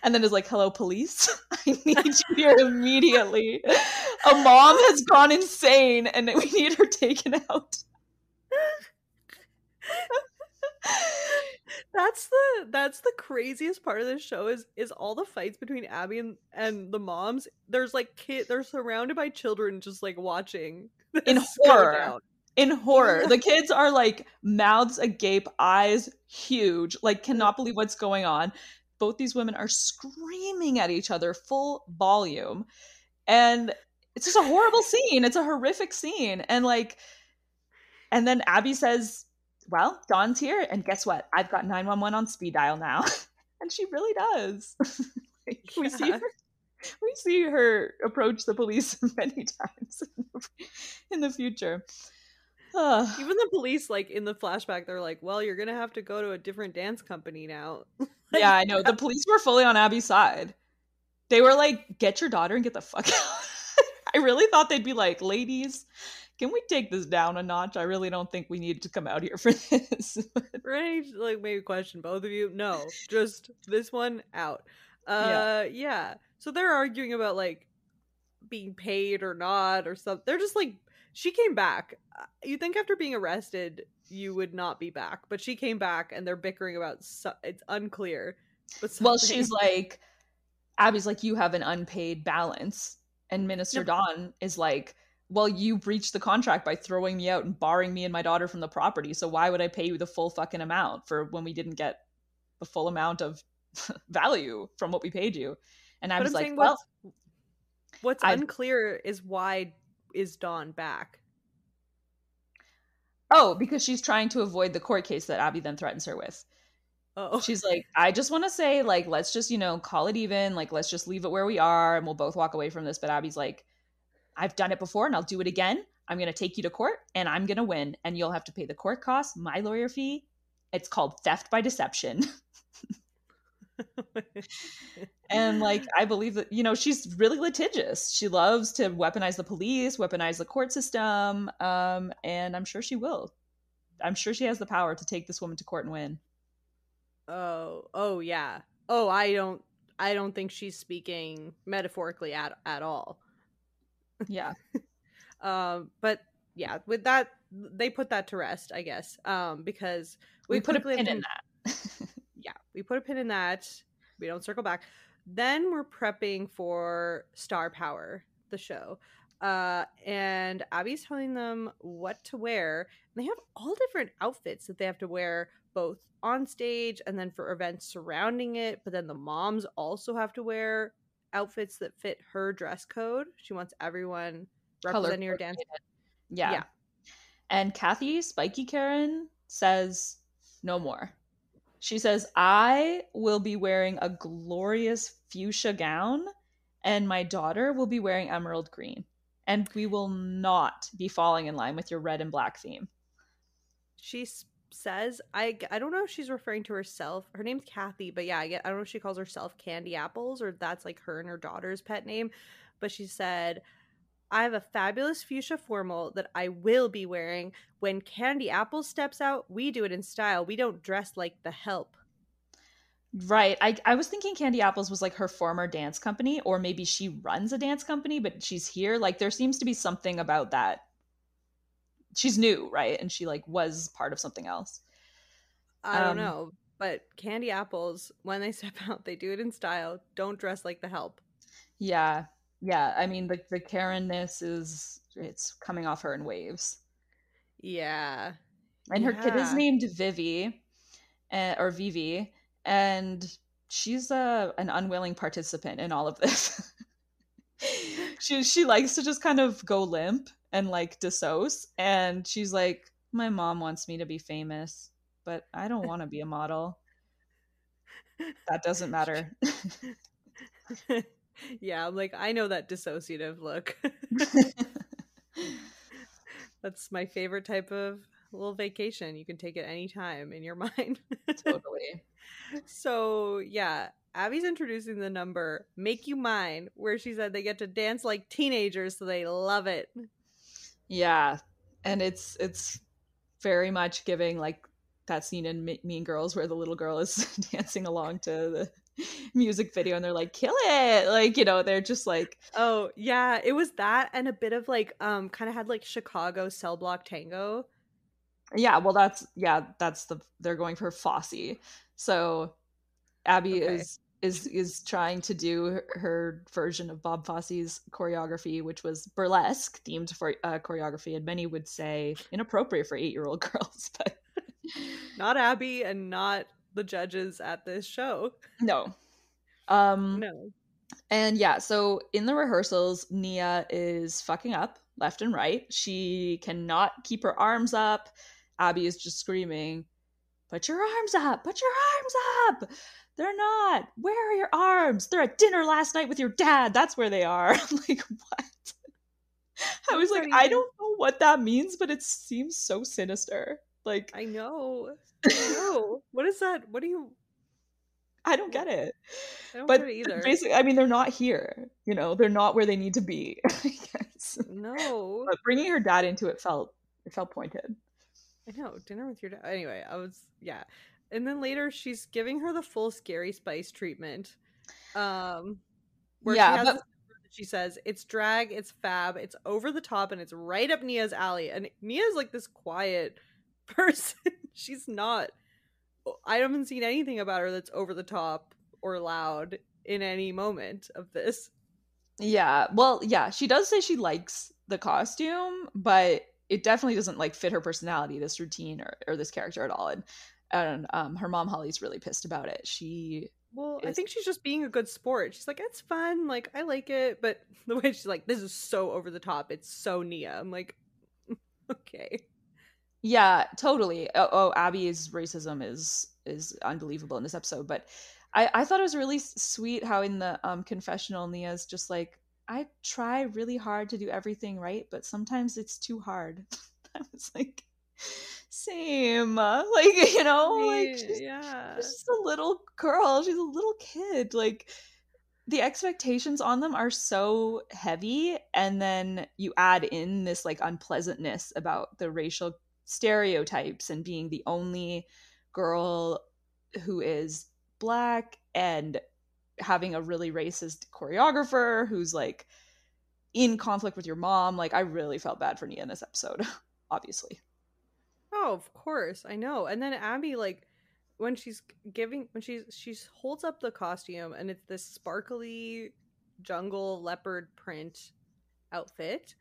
And then is like, hello, police. I need you here immediately. A mom has gone insane and we need her taken out that's the that's the craziest part of this show is is all the fights between Abby and, and the moms. There's like kid they're surrounded by children just like watching <laughs> in horror. In horror. the kids are like mouths agape, eyes huge, like cannot believe what's going on. Both these women are screaming at each other full volume. And it's just a horrible scene. It's a horrific scene. And like and then Abby says well, Dawn's here, and guess what? I've got 911 on speed dial now. <laughs> and she really does. <laughs> like, yeah. We see her we see her approach the police <laughs> many times in the future. Ah. Even the police, like in the flashback, they're like, "Well, you're gonna have to go to a different dance company now." like, yeah, I know. The police were fully on Abby's side. They were like, "Get your daughter and get the fuck out." I really thought they'd be like, "Ladies, can we take this down a notch? I really don't think we need to come out here for <laughs> this. Right? Like maybe question both of you. No, <laughs> just this one out. Uh, yeah. yeah. So they're arguing about like being paid or not or something. They're just like she came back. Uh, you think after being arrested you would not be back, but she came back and they're bickering about. So- it's unclear. But well, she's like, Abby's like, you have an unpaid balance, and Minister yep. Dawn is like, well, you breached the contract by throwing me out and barring me and my daughter from the property. So why would I pay you the full fucking amount for when we didn't get the full amount of <laughs> value from what we paid you? And I was like, well, what's, what's unclear is why is Dawn back? Oh, because she's trying to avoid the court case that Abby then threatens her with. Oh. She's like, I just want to say, like, let's just, you know, call it even. Like, let's just leave it where we are and we'll both walk away from this. But Abby's like, I've done it before and I'll do it again. I'm going to take you to court and I'm going to win. And you'll have to pay the court costs, my lawyer fee. It's called theft by deception. <laughs> and like i believe that you know she's really litigious she loves to weaponize the police weaponize the court system um and i'm sure she will i'm sure she has the power to take this woman to court and win oh oh yeah oh i don't i don't think she's speaking metaphorically at at all yeah <laughs> um but yeah with that they put that to rest i guess um because we, we put a pin in that <laughs> yeah, we put a pin in that. We don't circle back. Then we're prepping for Star Power, the show. Uh, and Abby's telling them what to wear. And they have all different outfits that they have to wear, both on stage and then for events surrounding it. But then the moms also have to wear outfits that fit her dress code. She wants everyone representing her dance. Yeah. yeah. And Kathy Spiky Karen says no more. She says, I will be wearing a glorious fuchsia gown, and my daughter will be wearing emerald green. And we will not be falling in line with your red and black theme. She says, I, I don't know if she's referring to herself. Her name's Kathy, but yeah, I, get, I don't know if she calls herself Candy Apples or that's like her and her daughter's pet name. But she said, I have a fabulous fuchsia formal that I will be wearing. When Candy Apple steps out, we do it in style. We don't dress like the help. Right. I, I was thinking Candy Apples was like her former dance company, or maybe she runs a dance company, but she's here. Like there seems to be something about that. She's new, right? And she like was part of something else. I don't um, know. But Candy Apples, when they <laughs> step out, they do it in style. Don't dress like the help. Yeah yeah, I mean the the Karenness is it's coming off her in waves. Yeah. And her yeah. kid is named Vivi, uh, or Vivi, and she's a an unwilling participant in all of this. <laughs> she she likes to just kind of go limp and like dissociate, and she's like, "My mom wants me to be famous, but I don't want to be a model." that doesn't matter <laughs> yeah, I'm like, I know that dissociative look. <laughs> That's my favorite type of little vacation. You can take it anytime in your <laughs> mind. totally. So, yeah, Abby's introducing the number Make You Mine, where she said they get to dance like teenagers, so they love it. Yeah. And it's it's very much giving like that scene in Mean Girls where the little girl is <laughs> dancing along to the music video and they're like kill it like you know they're just like oh yeah it was that and a bit of like um kind of had like chicago cell block tango yeah well that's yeah that's the they're going for fosse so abby okay. is is is trying to do her, her, version of bob fosse's choreography which was burlesque themed for uh, choreography and many would say inappropriate for eight year old <laughs> girls but not abby and not the judges at this show. No. Um no. And yeah, so in the rehearsals, Nia is fucking up left and right. She cannot keep her arms up. Abby is just screaming, Put your arms up! Put your arms up! They're not. Where are your arms? They're at dinner last night with your dad. That's where they are. <laughs> I'm like, what? I was like, I don't know what that means, but it seems so sinister. Like I know. <laughs> No, what is that? What do you? I don't get it. I don't but get it either. Basically, I mean, they're not here. You know, they're not where they need to be. <laughs> No. But bringing her dad into it felt it felt pointed. I know, dinner with your dad. Anyway, I was yeah. And then later she's giving her the full scary spice treatment. Um where Yeah, she has but- this number that she says it's drag, it's fab, it's over the top, and it's right up Nia's alley. And Nia's like this quiet <laughs> person. she's not I haven't seen anything about her that's over the top or loud in any moment of this. Yeah. Well, yeah, she does say she likes the costume, but it definitely doesn't like fit her personality, this routine or, or this character at all. And and um her mom Holly's really pissed about it. She Well, I think she's just being a good sport. She's like, it's fun, like I like it, but <laughs> the way she's like, this is so over the top. It's so Nia. I'm like, <laughs> okay. Yeah, totally. Oh, oh, Abby's racism is is unbelievable in this episode, but I I thought it was really sweet how in the um confessional Nia's just like I try really hard to do everything right, but sometimes it's too hard. <laughs> I was like same. uh, <laughs> Like, you know, like she's, yeah. she's just a little girl. She's a little kid. Like the expectations on them are so heavy and then you add in this like unpleasantness about the racial stereotypes and being the only girl who is black and having a really racist choreographer who's like in conflict with your mom like i really felt bad for nia in this episode <laughs> obviously Oh, of course. I know. And then Abby, like, when she's giving when she's she holds up the costume and it's this sparkly jungle leopard print outfit.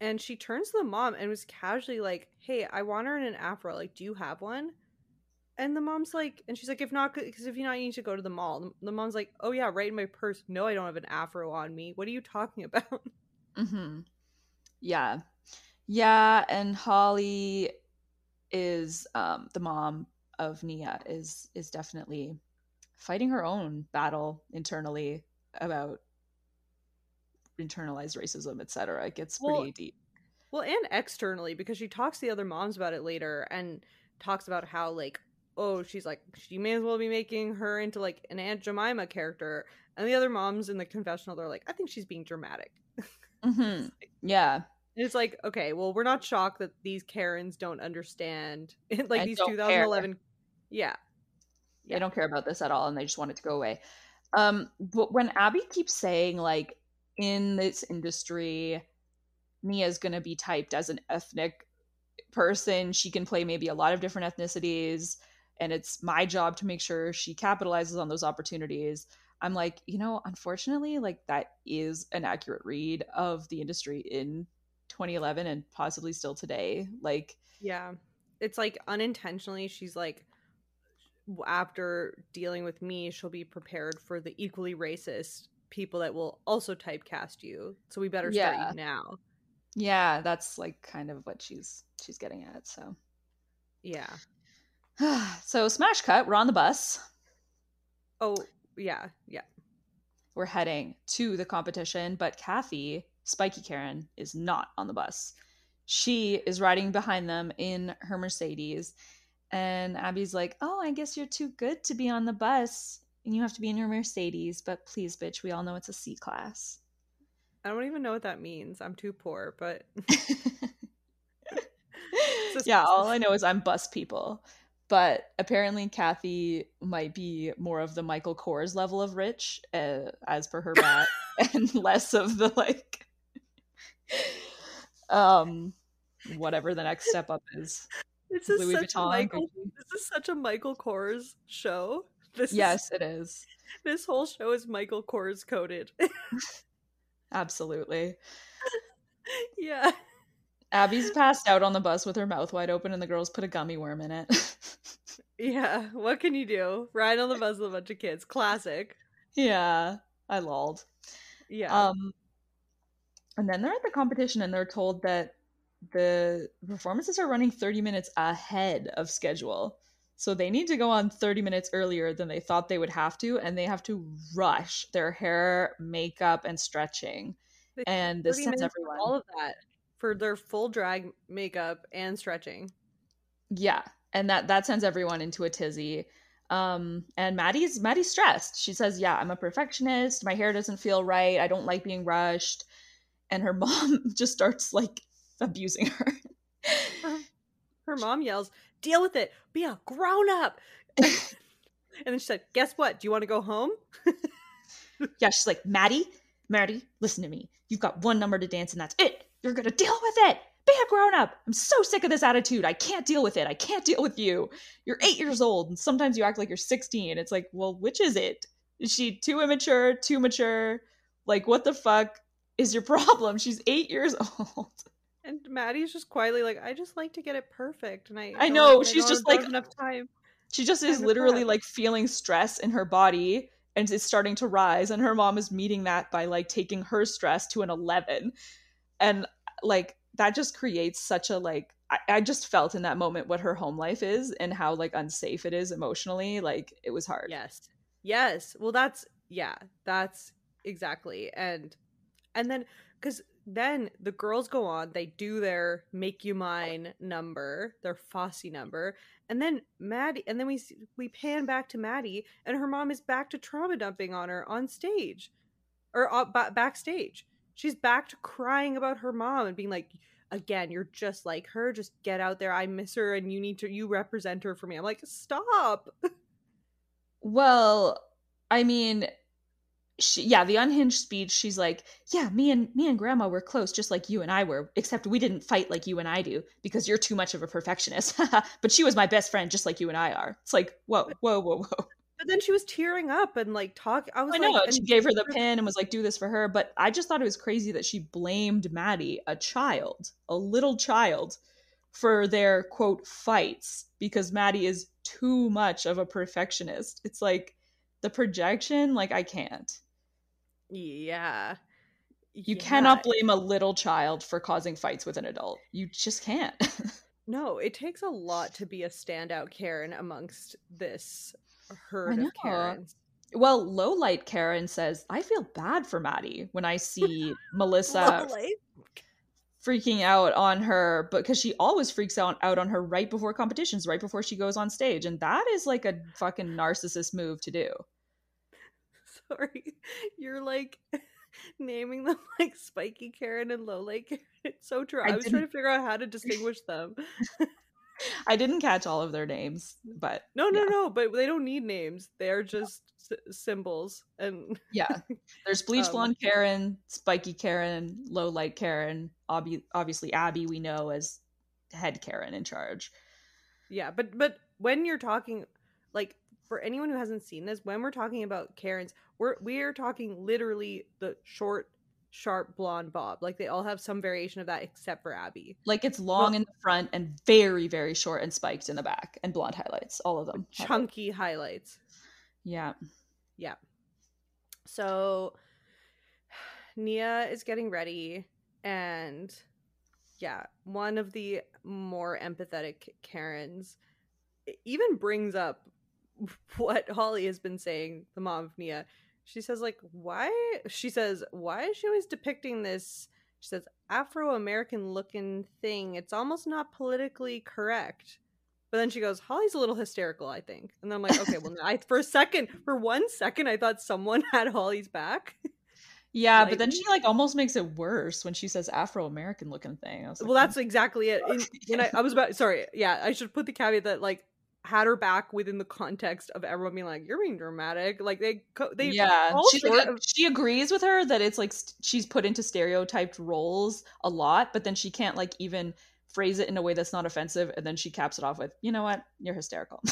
And she turns to the mom and was casually like, Hey, I want her in an afro. Like, do you have one? And the mom's like, and she's like, if not, because if you're not, you need to go to the mall. The mom's like, oh yeah, right in my purse. No, I don't have an afro on me. What are you talking about? Mm-hmm. Yeah. Yeah, and Holly is um the mom of Nia is is definitely fighting her own battle internally about internalized racism, etc. It gets pretty deep. Well, and externally because she talks to the other moms about it later and talks about how like oh she's like she may as well be making her into like an Aunt Jemima character, and the other moms in the confessional they're like I think she's being dramatic. <laughs> hmm Yeah. It's like okay, well we're not shocked that these Karens don't understand <laughs> like And these don't care. 2011. Yeah, They don't care about this at all and they just want it to go away. Um but when Abby keeps saying like in this industry Nia's going to be typed as an ethnic person, she can play maybe a lot of different ethnicities and it's my job to make sure she capitalizes on those opportunities. I'm like, you know, unfortunately like that is an accurate read of the industry in 2011 and possibly still today. Like yeah. It's like unintentionally she's like after dealing with me she'll be prepared for the equally racist people that will also typecast you so we better start Yeah. you now yeah, that's like kind of what she's she's getting at. So yeah <sighs> so smash cut, we're on the bus. oh yeah yeah We're heading to the competition, but Kathy, Spiky Karen, is not on the bus. She is riding behind them in her Mercedes. And Abby's like, Oh, I guess you're too good to be on the bus. And you have to be in your Mercedes. But please, bitch, we all know it's a C class. i don't even know what that means i'm too poor but <laughs> yeah, all I know is I'm bus people. But apparently, Kathy might be more of the Michael Kors level of rich, uh, as per her <laughs> bat, and less of the like, <laughs> um, whatever the next step up is. this is Louis such a Vuitton, michael Gucci. this is such a michael kors show this is- Yes, it is <laughs> this whole show is michael kors coded <laughs> absolutely. yeah Abby's passed out on the bus with her mouth wide open, and the girls put a gummy worm in it. yeah what can you do ride on the bus with a bunch of kids classic yeah, I lolled. yeah Um, and then they're at the competition and they're told that the performances are running 30 minutes ahead of schedule. So they need to go on 30 minutes earlier than they thought they would have to, and they have to rush their hair, makeup, and stretching. And this 30 sends everyone. all of that for their full drag makeup and stretching Yeah, and that that sends everyone into a tizzy. Um, and Maddie's Maddie's stressed. She says, "Yeah, I'm a perfectionist. My hair doesn't feel right. I don't like being rushed." And her <laughs> mom just starts like abusing her. Uh-huh. her, her mom yells, "Deal with it. Be a grown up." <laughs> <laughs> and then she said, "Guess what? Do you want to go home?" yeah, she's like, "Maddie, Maddie, listen to me. You've got one number to dance, and that's it. You're gonna deal with it. Be a grown up. I'm so sick of this attitude. I can't deal with it. I can't deal with you. You're eight years old, and sometimes you act like you're 16. It's like, well, which is it? Is she too immature? Too mature? Like, what the fuck is your problem? She's eight years <laughs> old." And Maddie's just quietly like, I just like to get it perfect, and I I know I she's don't just like enough time. she just is literally like feeling stress in her body and it's starting to rise and her mom is meeting that by like taking her stress to an 11 and like that just creates such a like I, I just felt in that moment what her home life is and how like unsafe it is emotionally like it was hard Yes. Yes. Well, that's yeah, that's exactly. And and then cuz then the girls go on, they do their make you mine number, their Fosse number, and then Maddie and then we we pan back to Maddie and her mom is back to trauma dumping on her on stage or uh, ba- backstage. She's back to crying about her mom and being like again, you're just like her, just get out there. I miss her and you need to you represent her for me. I'm like, "Stop." <laughs> well i mean she, yeah the unhinged speech she's like yeah me and me and grandma were close just like you and i were except we didn't fight like you and i do because you're too much of a perfectionist. <laughs> But she was my best friend just like you and i are. It's like whoa whoa whoa whoa. But then she was tearing up and like talking. I was i like, know and she gave her the pin and was like do this for her. But i just thought it was crazy that she blamed maddie a child a little child for their quote fights because maddie is too much of a perfectionist. It's like the projection like i can't Yeah. You Yeah. cannot blame a little child for causing fights with an adult. You just can't. <laughs> No, it takes a lot to be a standout Karen amongst this herd of Karens. well, low light Karen says, I feel bad for Maddie when I see <laughs> Melissa freaking out on her because she always freaks out, out on her right before competitions, right before she goes on stage. And that is like a fucking narcissist move to do. Sorry. <laughs> You're like <laughs> naming them <laughs> like Spiky Karen and Low Light Karen. It's so true. I, I was trying to figure out how to distinguish them. I didn't catch all of their names, but No, no, Yeah. no, but they don't need names. They're just s- symbols. And yeah. There's bleach Um, blonde Karen, spiky Karen, low light Karen, obvi- obviously Abby we know as head Karen in charge. Yeah, but but when you're talking like for anyone who hasn't seen this, when we're talking about Karens, we're we're talking literally the short, sharp blonde bob. Like they all have some variation of that except for Abby. Like it's long Well- in the front and very, very short and spiked in the back and blonde highlights, all of them. Chunky highlights. Yeah. Yeah. So Nia is getting ready and yeah, one of the more empathetic Karens even brings up <laughs> what Holly has been saying, the mom of Nia. She says like, "Why?" She says, "Why is she always depicting this?" She says, "Afro-American looking thing. It's almost not politically correct." But then she goes, "Holly's a little hysterical, I think." And then I'm like, "Okay, well, <laughs> I for a second, for one second, I thought someone <laughs> had Holly's back." Yeah, Like- but then she like almost makes it worse when she says Afro American looking thing. Like, well, that's exactly it. In, when I, I was about, sorry, yeah, I should put the caveat that like had her back within the context of everyone being like, "You're being dramatic." Like they, co- they, yeah, she, like, of- she agrees with her that it's like st- she's put into stereotyped roles a lot, but then she can't like even phrase it in a way that's not offensive, and then she caps it off with, "You know what? You're hysterical."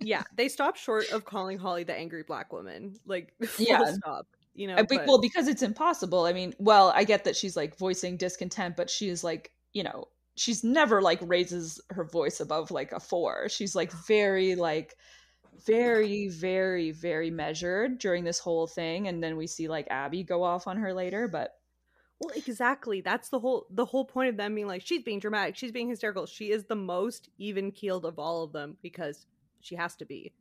yeah, <laughs> they stop short of calling Holly the angry black woman. Like, <laughs> Yeah. stop. You know, I but- well, because it's impossible. I mean, well, I get that she's like voicing discontent, but she's like, you know, she's never like raises her voice above like a four. She's like very like very very very measured during this whole thing and then we see like Abby go off on her later, but Well, exactly. That's the whole the whole point of them being like she's being dramatic, she's being hysterical. She is the most even keeled of all of them because she has to be.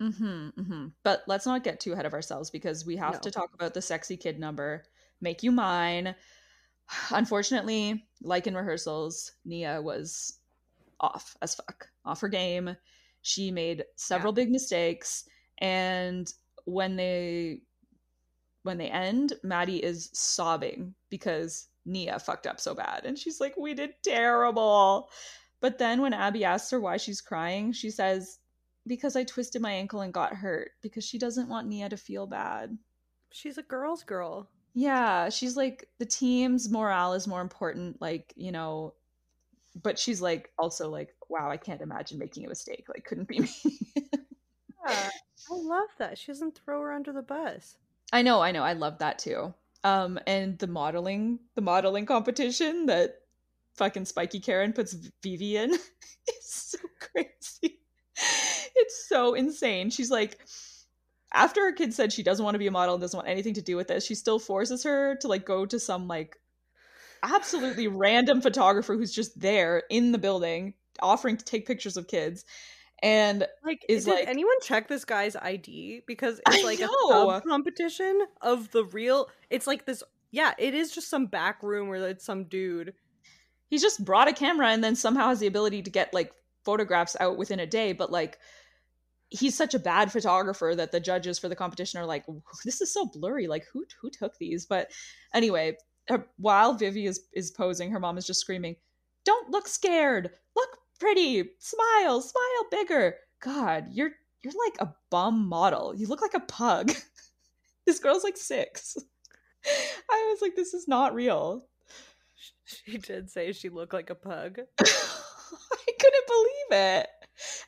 mm-hmm, mm-hmm. But let's not get too ahead of ourselves because we have No. to talk about the sexy kid number. Make you mine. Unfortunately, like in rehearsals, Nia was off as fuck, off her game. She made several big mistakes, and when they when they end, Maddie is sobbing because Nia fucked up so bad. And she's like, we did terrible. But then when Abby asks her why she's crying, she says, because I twisted my ankle and got hurt because she doesn't want Nia to feel bad. She's a girl's girl. Yeah, she's like the team's morale is more important like, you know, but she's like also like, wow, I can't imagine making a mistake. Like couldn't be <laughs> me. Yeah, I love that. She doesn't throw her under the bus. I know, I know. I love that too. Um and the modeling, the modeling competition that fucking spiky Karen puts Vivi in <laughs> is so <laughs> crazy. It's so insane. She's like after her kid said she doesn't want to be a model and doesn't want anything to do with this, she still forces her to like go to some like absolutely <sighs> random photographer who's just there in the building offering to take pictures of kids and Like, Is did like- anyone check this guy's ID? Because it's like a competition of the real. It's like this. Yeah, it is just some back room where it's some dude. he's just brought a camera and then somehow has the ability to get like photographs out within a day but like he's such a bad photographer that the judges for the competition are like this is so blurry like who who took these? But anyway her- while Vivi is is posing her mom is just screaming don't look scared. Look pretty. Smile. Smile bigger. God you're you're like a bum model. You look like a pug. <laughs> This girl's like 6 <laughs> i was like this is not real. She did say she looked like a pug. <laughs> I couldn't believe it.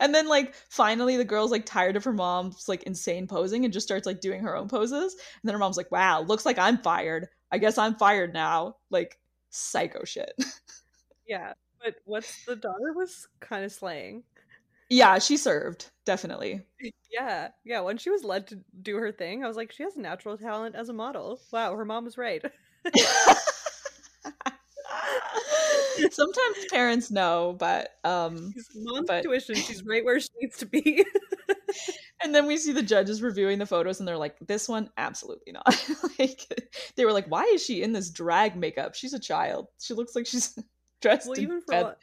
And then like finally the girl's like tired of her mom's like insane posing and just starts like doing her own poses. And then her mom's like, "Wow, looks like I'm fired. I guess I'm fired now." Like psycho shit. <laughs> Yeah, but what's the daughter was kind of slaying. yeah, she served, definitely. <laughs> Yeah, yeah. When she was led to do her thing, I was like, she has natural talent as a model. Wow, her mom was right. <laughs> <laughs> Sometimes parents know, but um Mom's But- intuition, she's right where she needs to be. <laughs> and then we see the judges reviewing the photos and they're like, this one absolutely not. <laughs> like they were like, why is she in this drag makeup? She's a child. She looks like she's dressed well, in even for bed- what-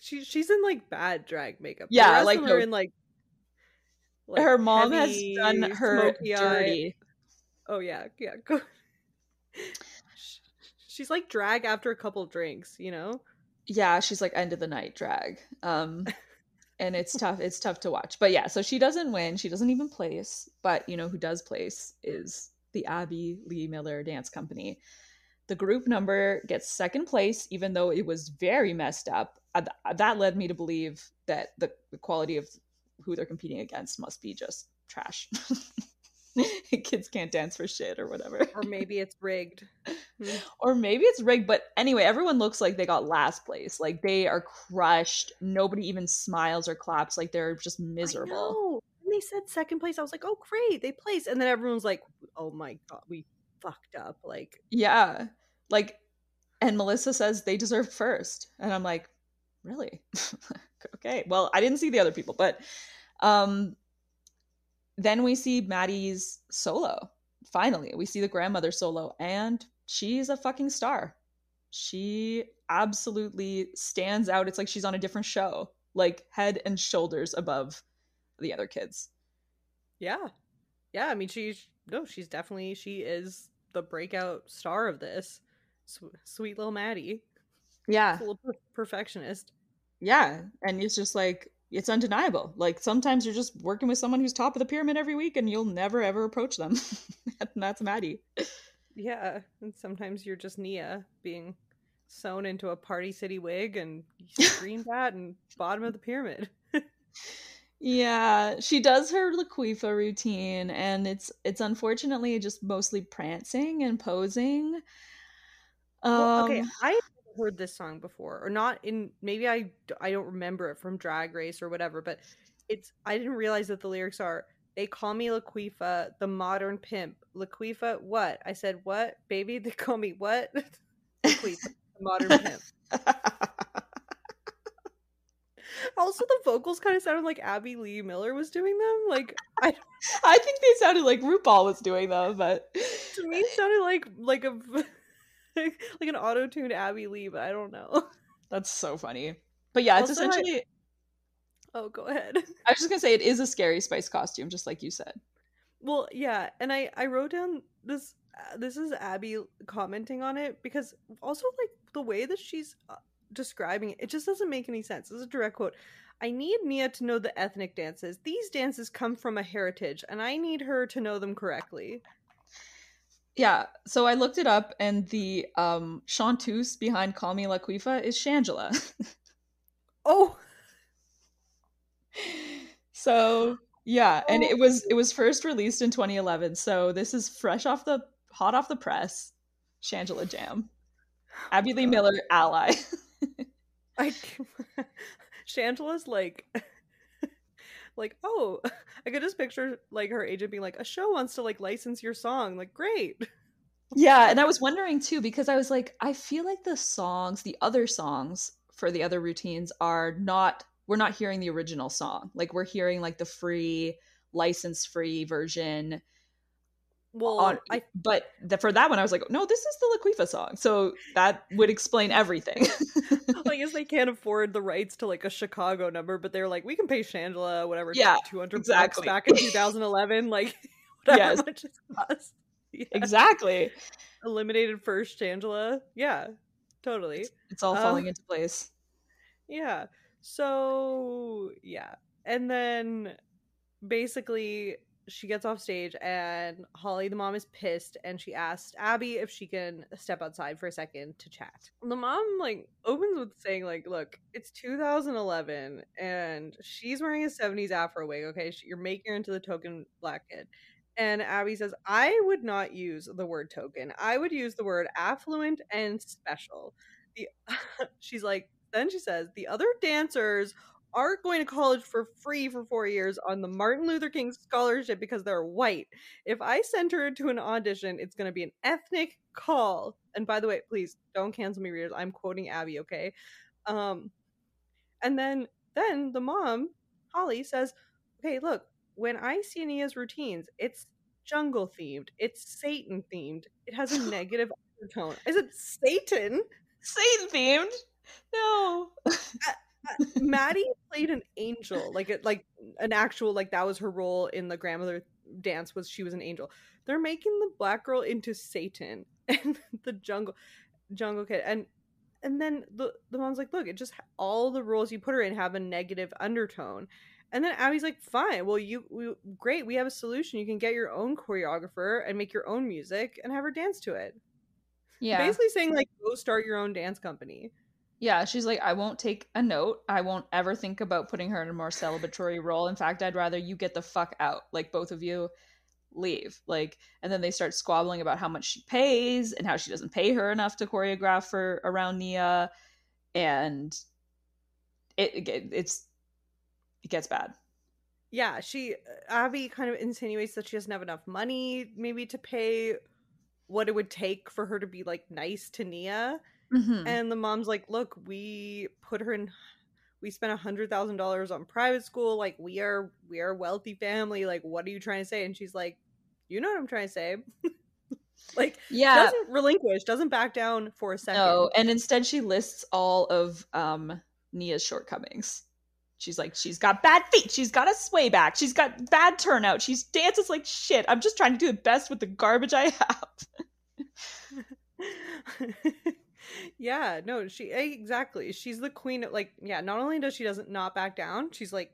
she she's in like bad drag makeup. The Yeah, like, are in like, like, her mom heavy, has done her smoky eye- Oh yeah, yeah. Go. She's like drag after a couple drinks, you know. Yeah, she's like end of the night drag. Um <laughs> and it's tough it's tough to watch. But yeah, so she doesn't win. She doesn't even place, but you know who does place is the Abby Lee Miller Dance Company. The group number gets second place even though it was very messed up. Uh, That led me to believe that the, the quality of who they're competing against must be just trash. <laughs> <laughs> Kids can't dance for shit or whatever. Or maybe it's rigged. Hmm. <laughs> or maybe it's rigged but anyway everyone looks like they got last place like they are crushed nobody even smiles or claps like they're just miserable. When they said second place, I was like, oh great, they placed, and then everyone's like, oh my god, we fucked up. Like, yeah like and melissa says they deserve first and i'm like really <laughs> okay well i didn't see the other people but um then we see maddie's solo finally we see the grandmother solo and she's a fucking star she absolutely stands out it's like she's on a different show like head and shoulders above the other kids yeah, yeah. I mean, she's no, she's definitely she is the breakout star of this. Sw- sweet little Maddie, yeah full of per- perfectionist. Yeah, and it's just like it's undeniable. Like sometimes you're just working with someone who's top of the pyramid every week, and you'll never ever approach them. <laughs> and that's Maddie. Yeah, and sometimes you're just Nia being sewn into a party city wig and <laughs> screamed at and bottom of the pyramid. Yeah, she does her Laquifa routine, and it's it's unfortunately just mostly prancing and posing. Um, Well, okay, I had never heard this song before, or not in. Maybe I I don't remember it from Drag Race or whatever, but it's. I didn't realize that the lyrics are. They call me Laquifa, the modern pimp. Laquifa, what? I said, what? Baby, they <laughs> call me what? <laughs> Laquifa, the modern pimp. <laughs> Also, the vocals kind of sounded like Abby Lee Miller was doing them. Like, I I think they sounded like RuPaul was doing them, but to me it sounded like like a <laughs> like an auto tuned Abby Lee, but I don't know. <laughs> that's so funny. But yeah, it's Also, I- essentially. Oh, go ahead. I was just gonna say it is a scary spice costume, just like you said. Well, yeah, and I I wrote down this uh, this is Abby commenting on it because also like the way that she's uh, describing it, it just doesn't make any sense. This is a direct quote. I need Nia to know the ethnic dances. These dances come from a heritage, and I need her to know them correctly. Yeah, so I looked it up, and the um, chanteuse behind "Call Me Laquifa" is Shangela. <laughs> oh, so yeah, and it was it was first released in 2011. So this is fresh off the hot off the press. Shangela Jam, Abby Lee Miller, ally. <laughs> I <laughs> Shangela's like like oh <laughs> i could just picture like her agent being like a show wants to like license your song like great. Yeah and i was wondering too because i was like i feel like the songs the other songs for the other routines are not we're not hearing the original song. Like we're hearing like the free license free version well on, I, but the, for that one i was like no this is the laquifa song so that would explain everything <laughs> I guess they <laughs> can't afford the rights to like a Chicago number, but they're like, we can pay Shangela whatever, yeah, two hundred exactly. bucks back in 2011, like <laughs> whatever yes. much it cost. Yeah. Exactly. Eliminated first Shangela. Yeah, totally. It's, it's all falling um, into place. Yeah. So yeah, and then basically she gets off stage and Holly, the mom, is pissed and she asked Abby if she can step outside for a second to chat. The mom like opens with saying like, "Look, it's 2011 and she's wearing a 70s afro wig. Okay, you're making her into the token black kid." And Abby says, "I would not use the word token. I would use the word affluent and special." The <laughs> she's like, then she says, "The other dancers aren't going to college for free for four years on the Martin Luther King scholarship because they're white. If I send her to an audition, it's going to be an ethnic call. And by the way, please don't cancel me, readers. I'm quoting Abby, okay? Um, and then then the mom, Holly, says, "Okay, look, when I see Nia's routines, it's jungle themed, it's Satan themed. It has a <laughs> negative undertone. Is it Satan? Satan themed? No." <laughs> Maddie played an angel, like it, like an actual, like that was her role in the grandmother dance. Was she was an angel? They're making the black girl into Satan <laughs> and the jungle, jungle kid, and and then the the mom's like, look, it just all the roles you put her in have a negative undertone. And then Abby's like, fine, well, you, we, great, we have a solution. You can get your own choreographer and make your own music and have her dance to it. Yeah, basically saying like, go start your own dance company. Yeah, she's like, I won't take a note. I won't ever think about putting her in a more celebratory role. In fact, I'd rather you get the fuck out. Like, both of you leave. Like, and then they start squabbling about how much she pays and how she doesn't pay her enough to choreograph for around Nia. And it, it it's, it gets bad. Yeah, she, Abby kind of insinuates that she doesn't have enough money maybe to pay what it would take for her to be like nice to Nia Mm-hmm. And the mom's like, "Look, we put her in. We spent a hundred thousand dollars on private school. Like we are, we are a wealthy family. Like, what are you trying to say?" And she's like, "You know what I'm trying to say." <laughs> like, yeah, doesn't relinquish, doesn't back down for a second. No, and instead she lists all of um Nia's shortcomings. She's like, she's got bad feet. She's got a sway back. She's got bad turnout. She's dances like shit. I'm just trying to do the best with the garbage I have. <laughs> <laughs> yeah no she exactly. She's the queen of like yeah not only does she doesn't not back down she's like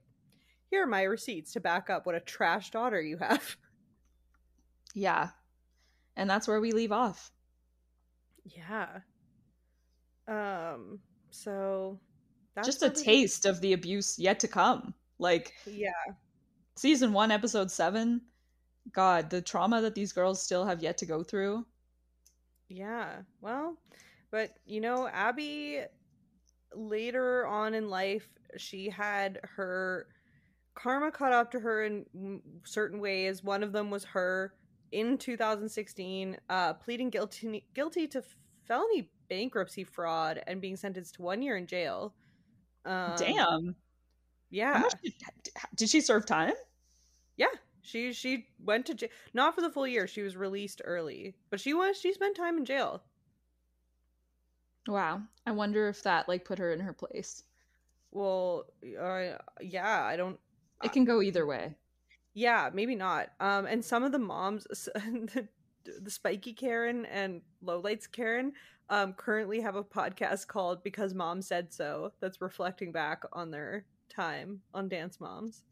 here are my receipts to back up what a trash daughter you have. Yeah. And that's where we leave off. Yeah. Um so that's just a taste of the abuse yet to come. Like yeah. season one episode seven god the trauma that these girls still have yet to go through. Yeah. Well but you know, Abby later on in life, she had her karma caught up to her in certain ways. One of them was her in 2016 uh, pleading guilty guilty to felony bankruptcy fraud and being sentenced to one year in jail. Um, Damn. Yeah. Did, did she serve time? Yeah, she she went to jail not for the full year. She was released early, but she was she spent time in jail. Wow. I wonder if that like put her in her place. Well, uh, yeah, I don't It can go either way. Yeah, maybe not. Um and some of the moms <laughs> the, the spiky Karen and lowlights Karen um currently have a podcast called Because Mom Said So that's reflecting back on their time on Dance Moms.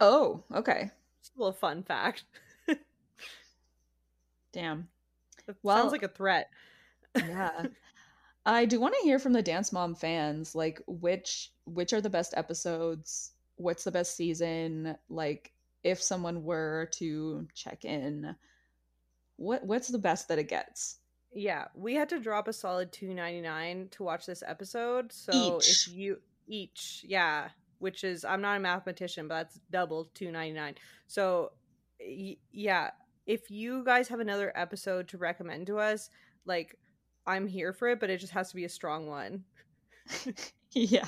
Oh, okay. Just a little fun fact. <laughs> Damn. It Well- sounds like a threat. Yeah. I do want to hear from the Dance Mom fans, like which which are the best episodes? What's the best season? Like if someone were to check in, what what's the best that it gets? Yeah, we had to drop a solid two ninety nine to watch this episode. So Each. if you each, yeah, which is I'm not a mathematician, but that's double two ninety nine. So y- yeah, if you guys have another episode to recommend to us, like I'm here for it, but it just has to be a strong one, <laughs> yeah.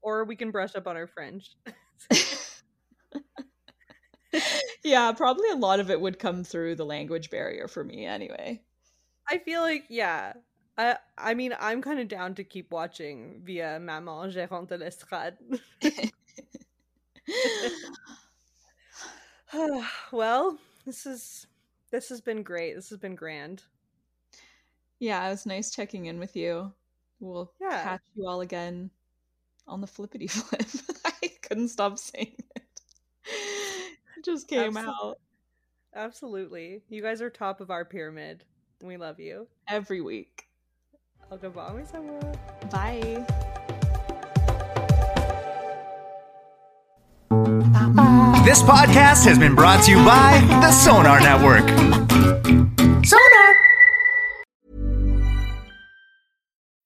or we can brush up on our French. <laughs> yeah, probably a lot of it would come through the language barrier for me anyway. I feel like yeah. I I mean I'm kind of down to keep watching via Maman Gérante de l'Estrade. <laughs> <sighs> well, this is this has been great. This has been grand. Yeah, it was nice checking in with you. We'll Yeah. catch you all again on the flippity <laughs> flip. I couldn't stop saying it. It just came Absol- out Absolutely. You guys are top of our pyramid. We love you. every week. Au revoir, mes amours. Bye. This podcast has been brought to you by the Sonar Network.